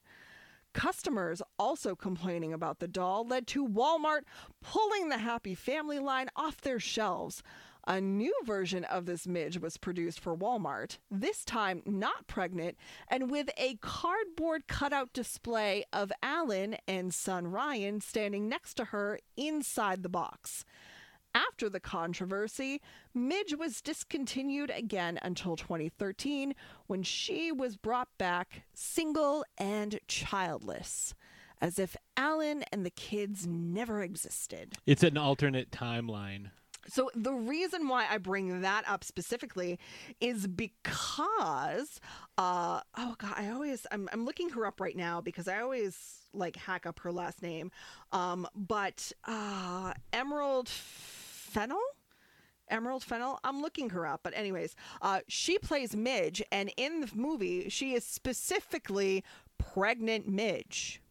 Customers also complaining about the doll led to Walmart pulling the Happy Family line off their shelves. A new version of this Midge was produced for Walmart, this time not pregnant, and with a cardboard cutout display of Alan and son Ryan standing next to her inside the box. After the controversy, Midge was discontinued again until 2013 when she was brought back single and childless, as if Alan and the kids never existed. It's an alternate timeline. So the reason why I bring that up specifically is because uh oh god I always I'm I'm looking her up right now because I always like hack up her last name um but uh Emerald Fennell Emerald Fennell. I'm looking her up, but anyways, uh, she plays Midge, and in the movie, she is specifically pregnant Midge.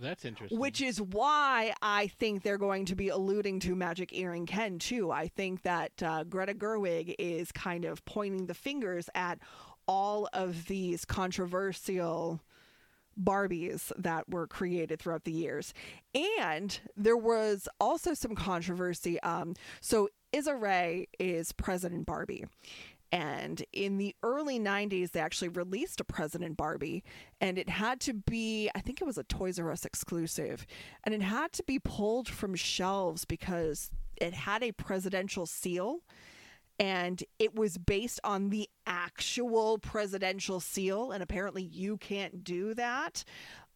That's interesting. Which is why I think they're going to be alluding to Magic Earring Ken too. I think that uh, Greta Gerwig is kind of pointing the fingers at all of these controversial Barbies that were created throughout the years. And there was also some controversy. Um, so Issa Rae is President Barbie. And in the early 90s, they actually released a President Barbie, and it had to be, I think it was a Toys R Us exclusive, and it had to be pulled from shelves because it had a presidential seal, and it was based on the actual presidential seal, and apparently you can't do that.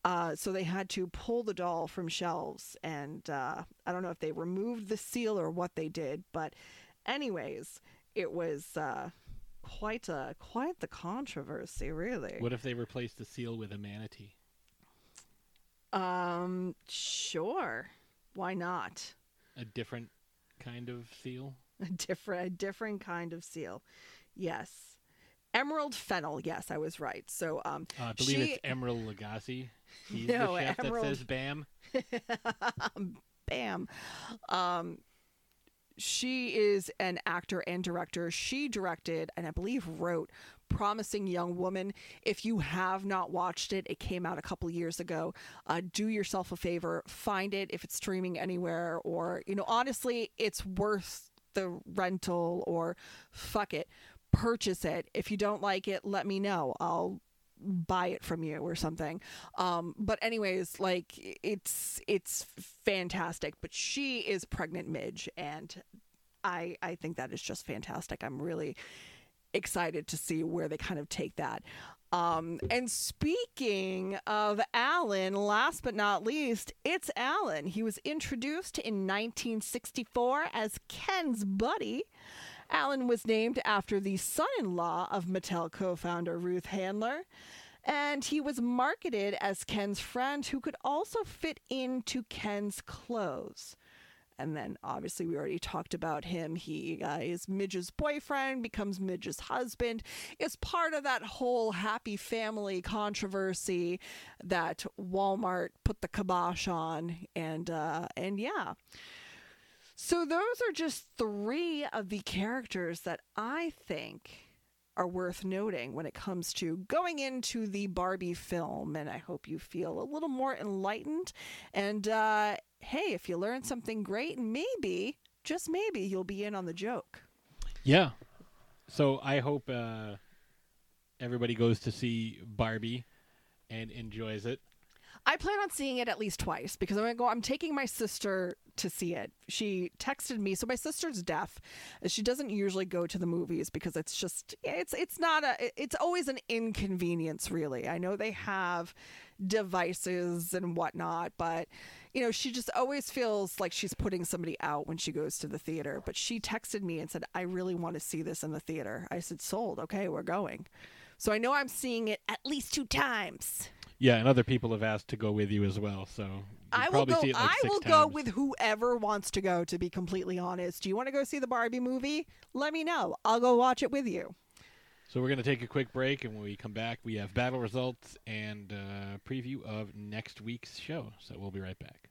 Uh, so they had to pull the doll from shelves, and uh, I don't know if they removed the seal or what they did, but anyways, it was uh, quite a quite the controversy, really. What if they replaced the seal with a manatee? Um, sure, why not? A different kind of seal? A different a different kind of seal, yes. Emerald Fennell, yes, I was right. So, um, Uh, I believe she- it's Emerald Lagasse. He's No, the chef Emerald- that says "Bam." Bam. Um, she is an actor and director. She directed and I believe wrote Promising Young Woman. If you have not watched it, it came out a couple years ago. Uh, do yourself a favor, find it if it's streaming anywhere, or, you know, honestly, it's worth the rental or fuck it. Purchase it. If you don't like it, let me know. I'll buy it from you or something. Um, but anyways, like it's it's fantastic. But she is pregnant Midge, and I I think that is just fantastic. I'm really excited to see where they kind of take that. Um, and speaking of Alan, last but not least, it's Alan. He was introduced in 1964 as Ken's buddy. Alan was named after the son in law of Mattel co founder Ruth Handler. And he was marketed as Ken's friend who could also fit into Ken's clothes. And then obviously we already talked about him. He uh, is Midge's boyfriend, becomes Midge's husband, is part of that whole happy family controversy that Walmart put the kibosh on. And uh, and yeah. So those are just three of the characters that I think are worth noting when it comes to going into the Barbie film. And I hope you feel a little more enlightened. And uh, hey, if you learn something great, maybe, just maybe, you'll be in on the joke. Yeah. So I hope uh, everybody goes to see Barbie. and enjoys it. I plan on seeing it at least twice because I'm gonna go. I'm taking my sister to see it. She texted me. So my sister's deaf. She doesn't usually go to the movies because it's just it's it's not a it's always an inconvenience. Really, I know they have devices and whatnot, but you know she just always feels like she's putting somebody out when she goes to the theater. But she texted me and said, "I really want to see this in the theater." I said, "Sold. Okay, we're going." So I know I'm seeing it at least two times. Yeah, and other people have asked to go with you as well. So I will go. like I will go with whoever wants to go. To be completely honest, do you want to go see the Barbie movie? Let me know. I'll go watch it with you. So we're going to take a quick break, and when we come back, we have battle results and uh, preview of next week's show. So we'll be right back.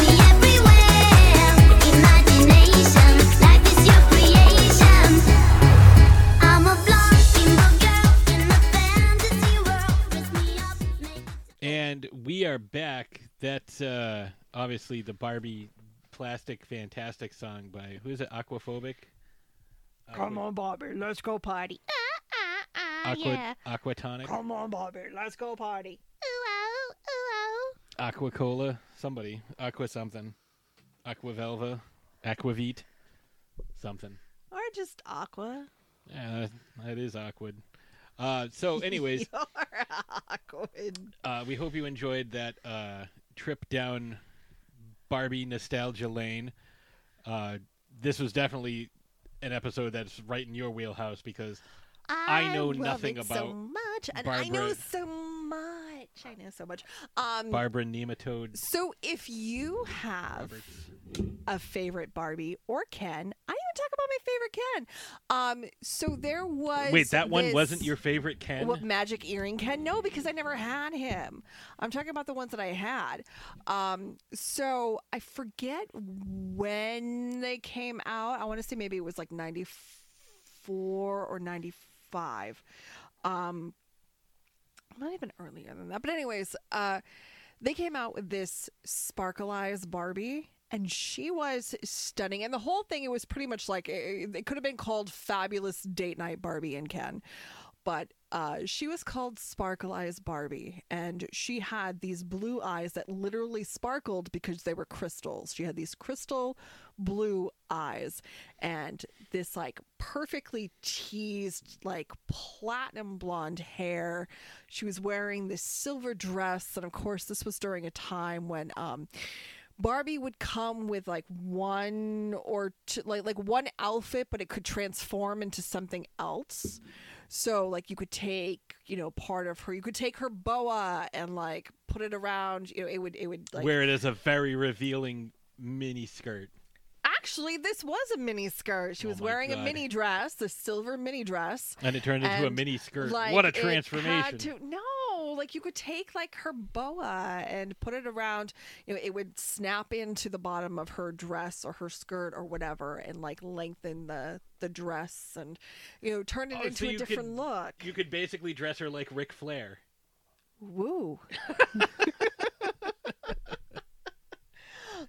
Me everywhere. Imagination like is your creation. I'm a blonde pink in the fantasy world. Let me up, make And we are back. That's uh, obviously the Barbie plastic fantastic song by who is it? Aquaphobic. Come on, Barbie, let's go party. Aqua Aquatonic. Come on, Barbie, let's go party. Ooh, ooh, ooh. Aqua Aquacola. Somebody. Aqua something. Aquavelva. Aquavit. Something. Or just Aqua. Yeah, that is awkward. Uh, so, anyways, You're awkward. uh, we hope you enjoyed that uh, trip down Barbie nostalgia lane. Uh, this was definitely an episode that's right in your wheelhouse because I know love nothing it about so much, and I know Barbara- so know so much. Um, Barbara Nematode So if you have a favorite Barbie or Ken, I even talk about my favorite Ken. Um, so there was Wait, that one this- wasn't your favorite Ken? What magic earring Ken? No, because I never had him. I'm talking about the ones that I had. Um, so I forget when they came out. I want to say maybe it was like 94 or 95. Um, not even earlier than that. But anyways, uh, they came out with this sparkle eyes Barbie. And she was stunning. And the whole thing, it was pretty much like it, it could have been called Fabulous Date Night Barbie and Ken. But uh, she was called Sparkle Eyes Barbie. And she had these blue eyes that literally sparkled because they were crystals. She had these crystal blue eyes and this like perfectly teased, like platinum blonde hair. She was wearing this silver dress. And of course, this was during a time when. Um, Barbie would come with like one or two, like like one outfit, but it could transform into something else. So like you could take, you know, part of her, you could take her boa and like put it around. You know, it would it would like where it is a very revealing mini skirt. actually this was a mini skirt. She oh was my wearing a mini dress, a silver mini dress, And it turned into a mini skirt. like, what a transformation. to- no, like you could take like her boa and put it around. You know, it would snap into the bottom of her dress or her skirt or whatever, and like lengthen the the dress and you know turn it Oh, into so a different could- look. You could basically dress her like Ric Flair. Woo.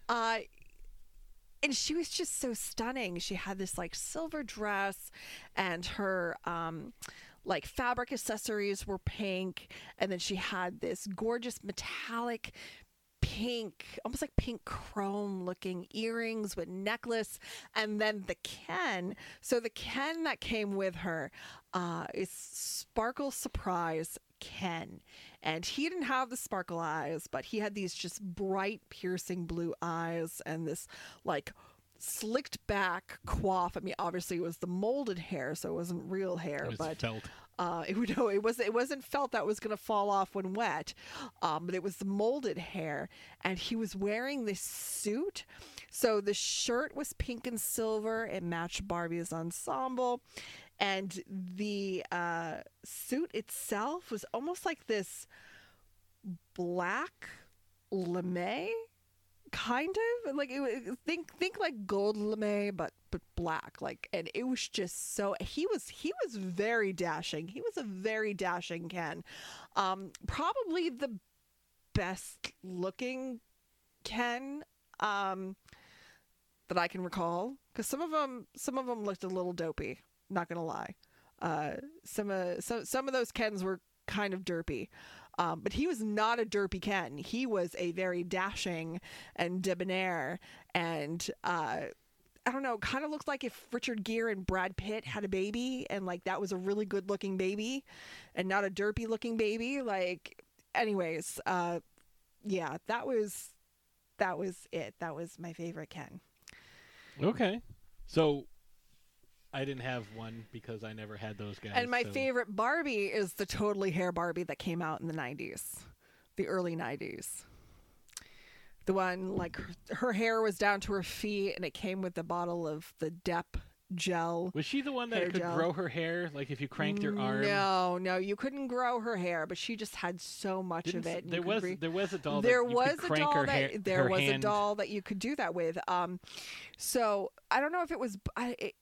uh and she was just so stunning. She had this like silver dress and her um like fabric accessories were pink, and then she had this gorgeous metallic pink, almost like pink chrome looking earrings with necklace, and then the Ken. So the Ken that came with her uh, is Sparkle Surprise Ken, and he didn't have the sparkle eyes, but he had these just bright, piercing blue eyes and this like slicked back coif. I mean, obviously it was the molded hair, so it wasn't real hair, It was but felt. uh, it, no, it was it wasn't felt that was going to fall off when wet, um, but it was the molded hair, and he was wearing this suit. So the shirt was pink and silver; it matched Barbie's ensemble, and the uh, suit itself was almost like this black lame kind of like it, think think like gold lame but but black like and it was just so he was he was very dashing. He was a very dashing ken. Um probably the best looking ken um that i can recall because some of them some of them looked a little dopey not gonna lie. Uh some of some, some of those kens were kind of derpy um, but he was not a derpy ken he was a very dashing and debonair and uh I don't know, kind of looks like if Richard Gere and Brad Pitt had a baby and like that was a really good looking baby and not a derpy looking baby. Like, anyways, uh, yeah, that was that was it. That was my favorite Ken. Okay. So I didn't have one because I never had those guys. and my so- favorite Barbie is the totally hair Barbie that came out in the 90s, the early 90s. The one like her, her hair was down to her feet and it came with the bottle of the Dep gel. Was she the one that could gel. grow her hair? Like if you cranked your arm? No, no, you couldn't grow her hair, but she just had so much Didn't of it. there was re- there was a doll. there that you was could a doll her that hair, there her was hand. a doll that you could do that with. Um, so I don't know if it was I. It,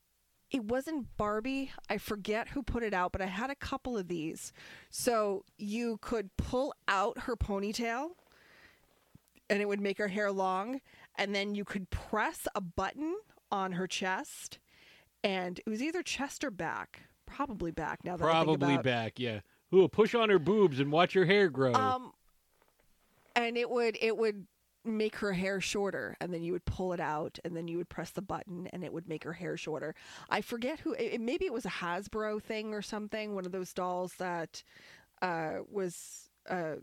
it wasn't Barbie. I forget who put it out, but I had a couple of these. So you could pull out her ponytail and it would make her hair long. And then you could press a button on her chest. And it was either chest or back. Probably back now that I think Probably back. Yeah. Ooh, push on her boobs and watch her hair grow. Um, and it would it would make her hair shorter, and then you would pull it out, and then you would press the button, and it would make her hair shorter. I forget who. It, maybe it was a Hasbro thing or something. One of those dolls that uh, was uh,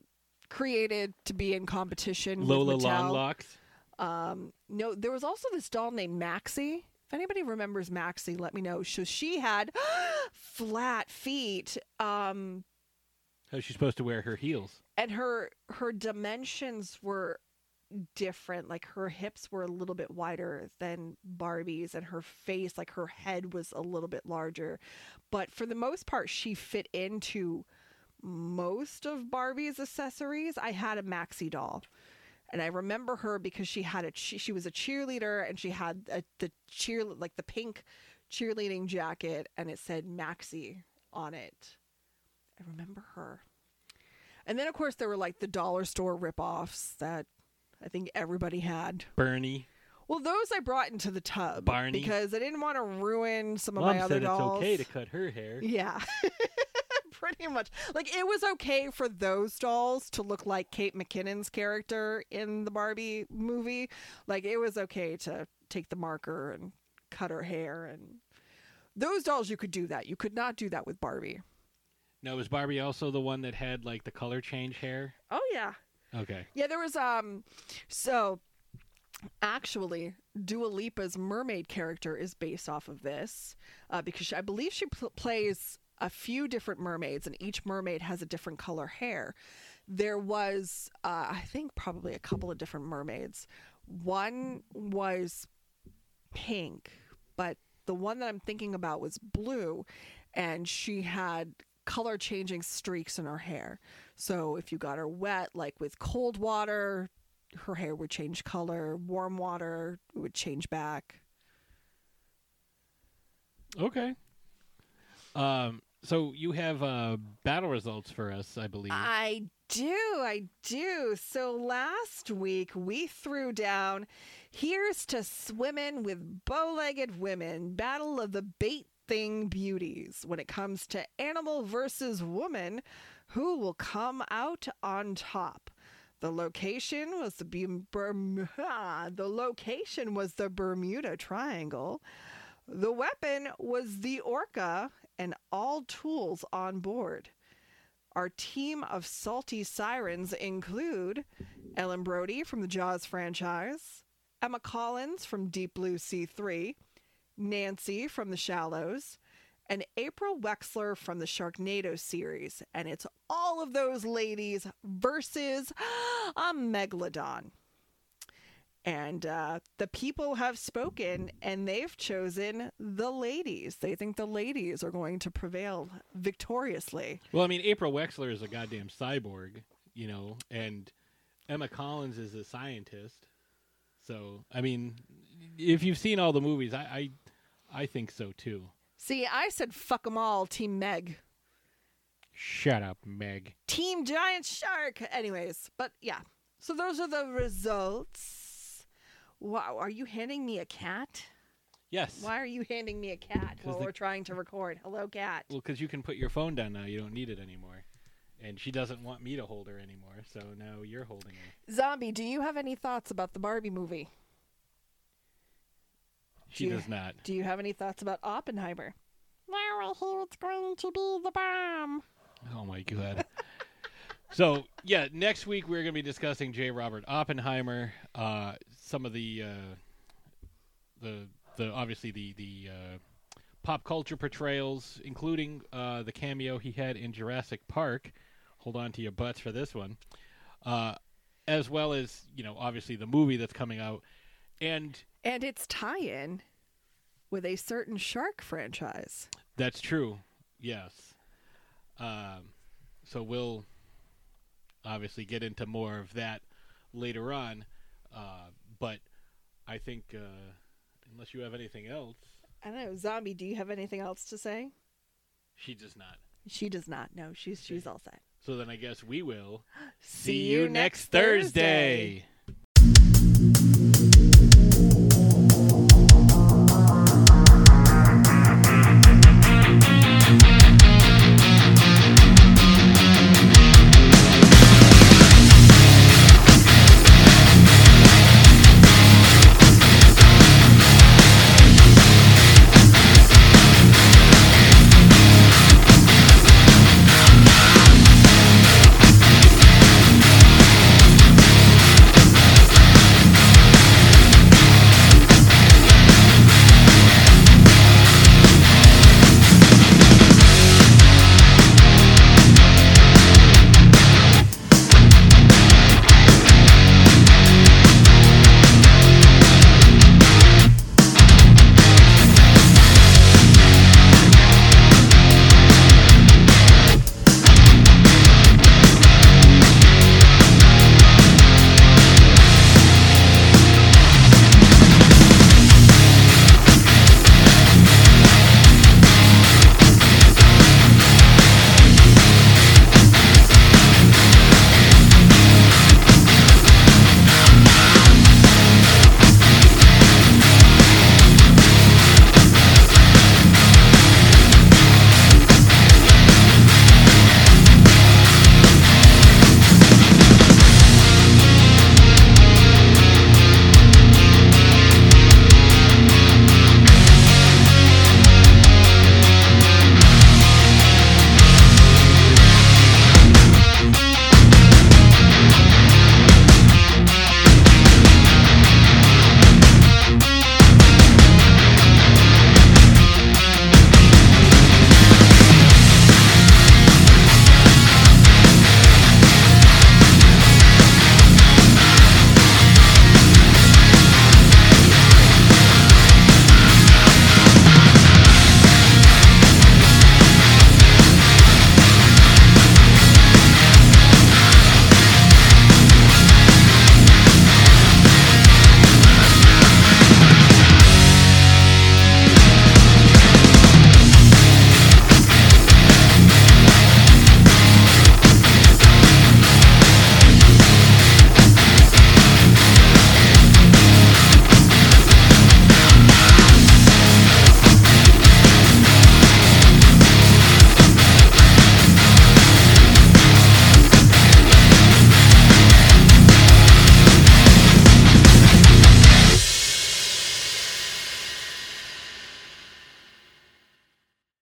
created to be in competition. Lola. Longlocks. Um, no, there was also this doll named Maxie. If anybody remembers Maxie, let me know. So she had flat feet. Um, How's she supposed to wear her heels? and her her dimensions were different like her hips were a little bit wider than barbie's and her face like her head was a little bit larger but for the most part she fit into most of barbie's accessories. I had a Maxie doll and i remember her because she had a she, she was a cheerleader and she had a, the cheer like the pink cheerleading jacket and it said Maxie on it. I remember her. And then, of course, there were like the dollar store ripoffs that I think everybody had. Bernie. Well, those I brought into the tub Barney. because I didn't want to ruin some of Mom my other said dolls. it's okay to cut her hair. Yeah. Pretty much. Like it was okay for those dolls to look like Kate McKinnon's character in the Barbie movie. Like it was okay to take the marker and cut her hair and those dolls you could do that. You could not do that with Barbie. Now, was Barbie also the one that had like the color change hair? Oh yeah. Okay. Yeah, there was um so actually Dua Lipa's mermaid character is based off of this uh, because she, I believe she pl- plays a few different mermaids and each mermaid has a different color hair. There was uh, I think probably a couple of different mermaids. One was pink, but the one that I'm thinking about was blue and she had color changing streaks in her hair. So if you got her wet, like with cold water, her hair would change color. Warm water, it would change back. Okay. Um. So you have uh, battle results for us, I believe. I do, I do. So last week we threw down Here's to Swimming with Bow Legged Women Battle of the Bait thing beauties. When it comes to animal versus woman, who will come out on top? The location was the Berm- Berm- ah, the location was the Bermuda Triangle. The weapon was the orca and all tools on board. Our team of salty sirens include Ellen Brody from the Jaws franchise, Emma Collins from Deep Blue Sea 3, Nancy from The Shallows, and April Wexler from the Sharknado series. And it's all of those ladies versus a megalodon. And uh, the people have spoken and they've chosen the ladies. They think the ladies are going to prevail victoriously. Well, I mean, April Wexler is a goddamn cyborg, you know, and Emma Collins is a scientist. So, I mean, if you've seen all the movies, I, I, I think so too. See, I said fuck them all, Team Meg. Shut up, Meg. Team Giant Shark. Anyways, but yeah. So those are the results. Wow, are you handing me a cat? Yes. Why are you handing me a cat while the- we're trying to record? Hello, cat. Well, because you can put your phone down now. You don't need it anymore. And she doesn't want me to hold her anymore, so now you're holding her. Zombie, do you have any thoughts about the Barbie movie? She Do you- does not. Do you have any thoughts about Oppenheimer? Now I hear it's going to be the bomb. Oh my god. so yeah, next week we're going to be discussing J. Robert Oppenheimer. Uh, some of the uh, the the obviously the the uh, pop culture portrayals, including uh, the cameo he had in Jurassic Park. Hold on to your butts for this one. Uh, as well as you know, obviously the movie that's coming out, and And its tie-in with a certain shark franchise. That's true. Yes. Um, so we'll obviously get into more of that later on. Uh, but I think, uh, unless you have anything else, I don't know, Zombie, do you have anything else to say? she does not. She does not. No, she's she's all set. So then I guess we will See you next Thursday. Thursday.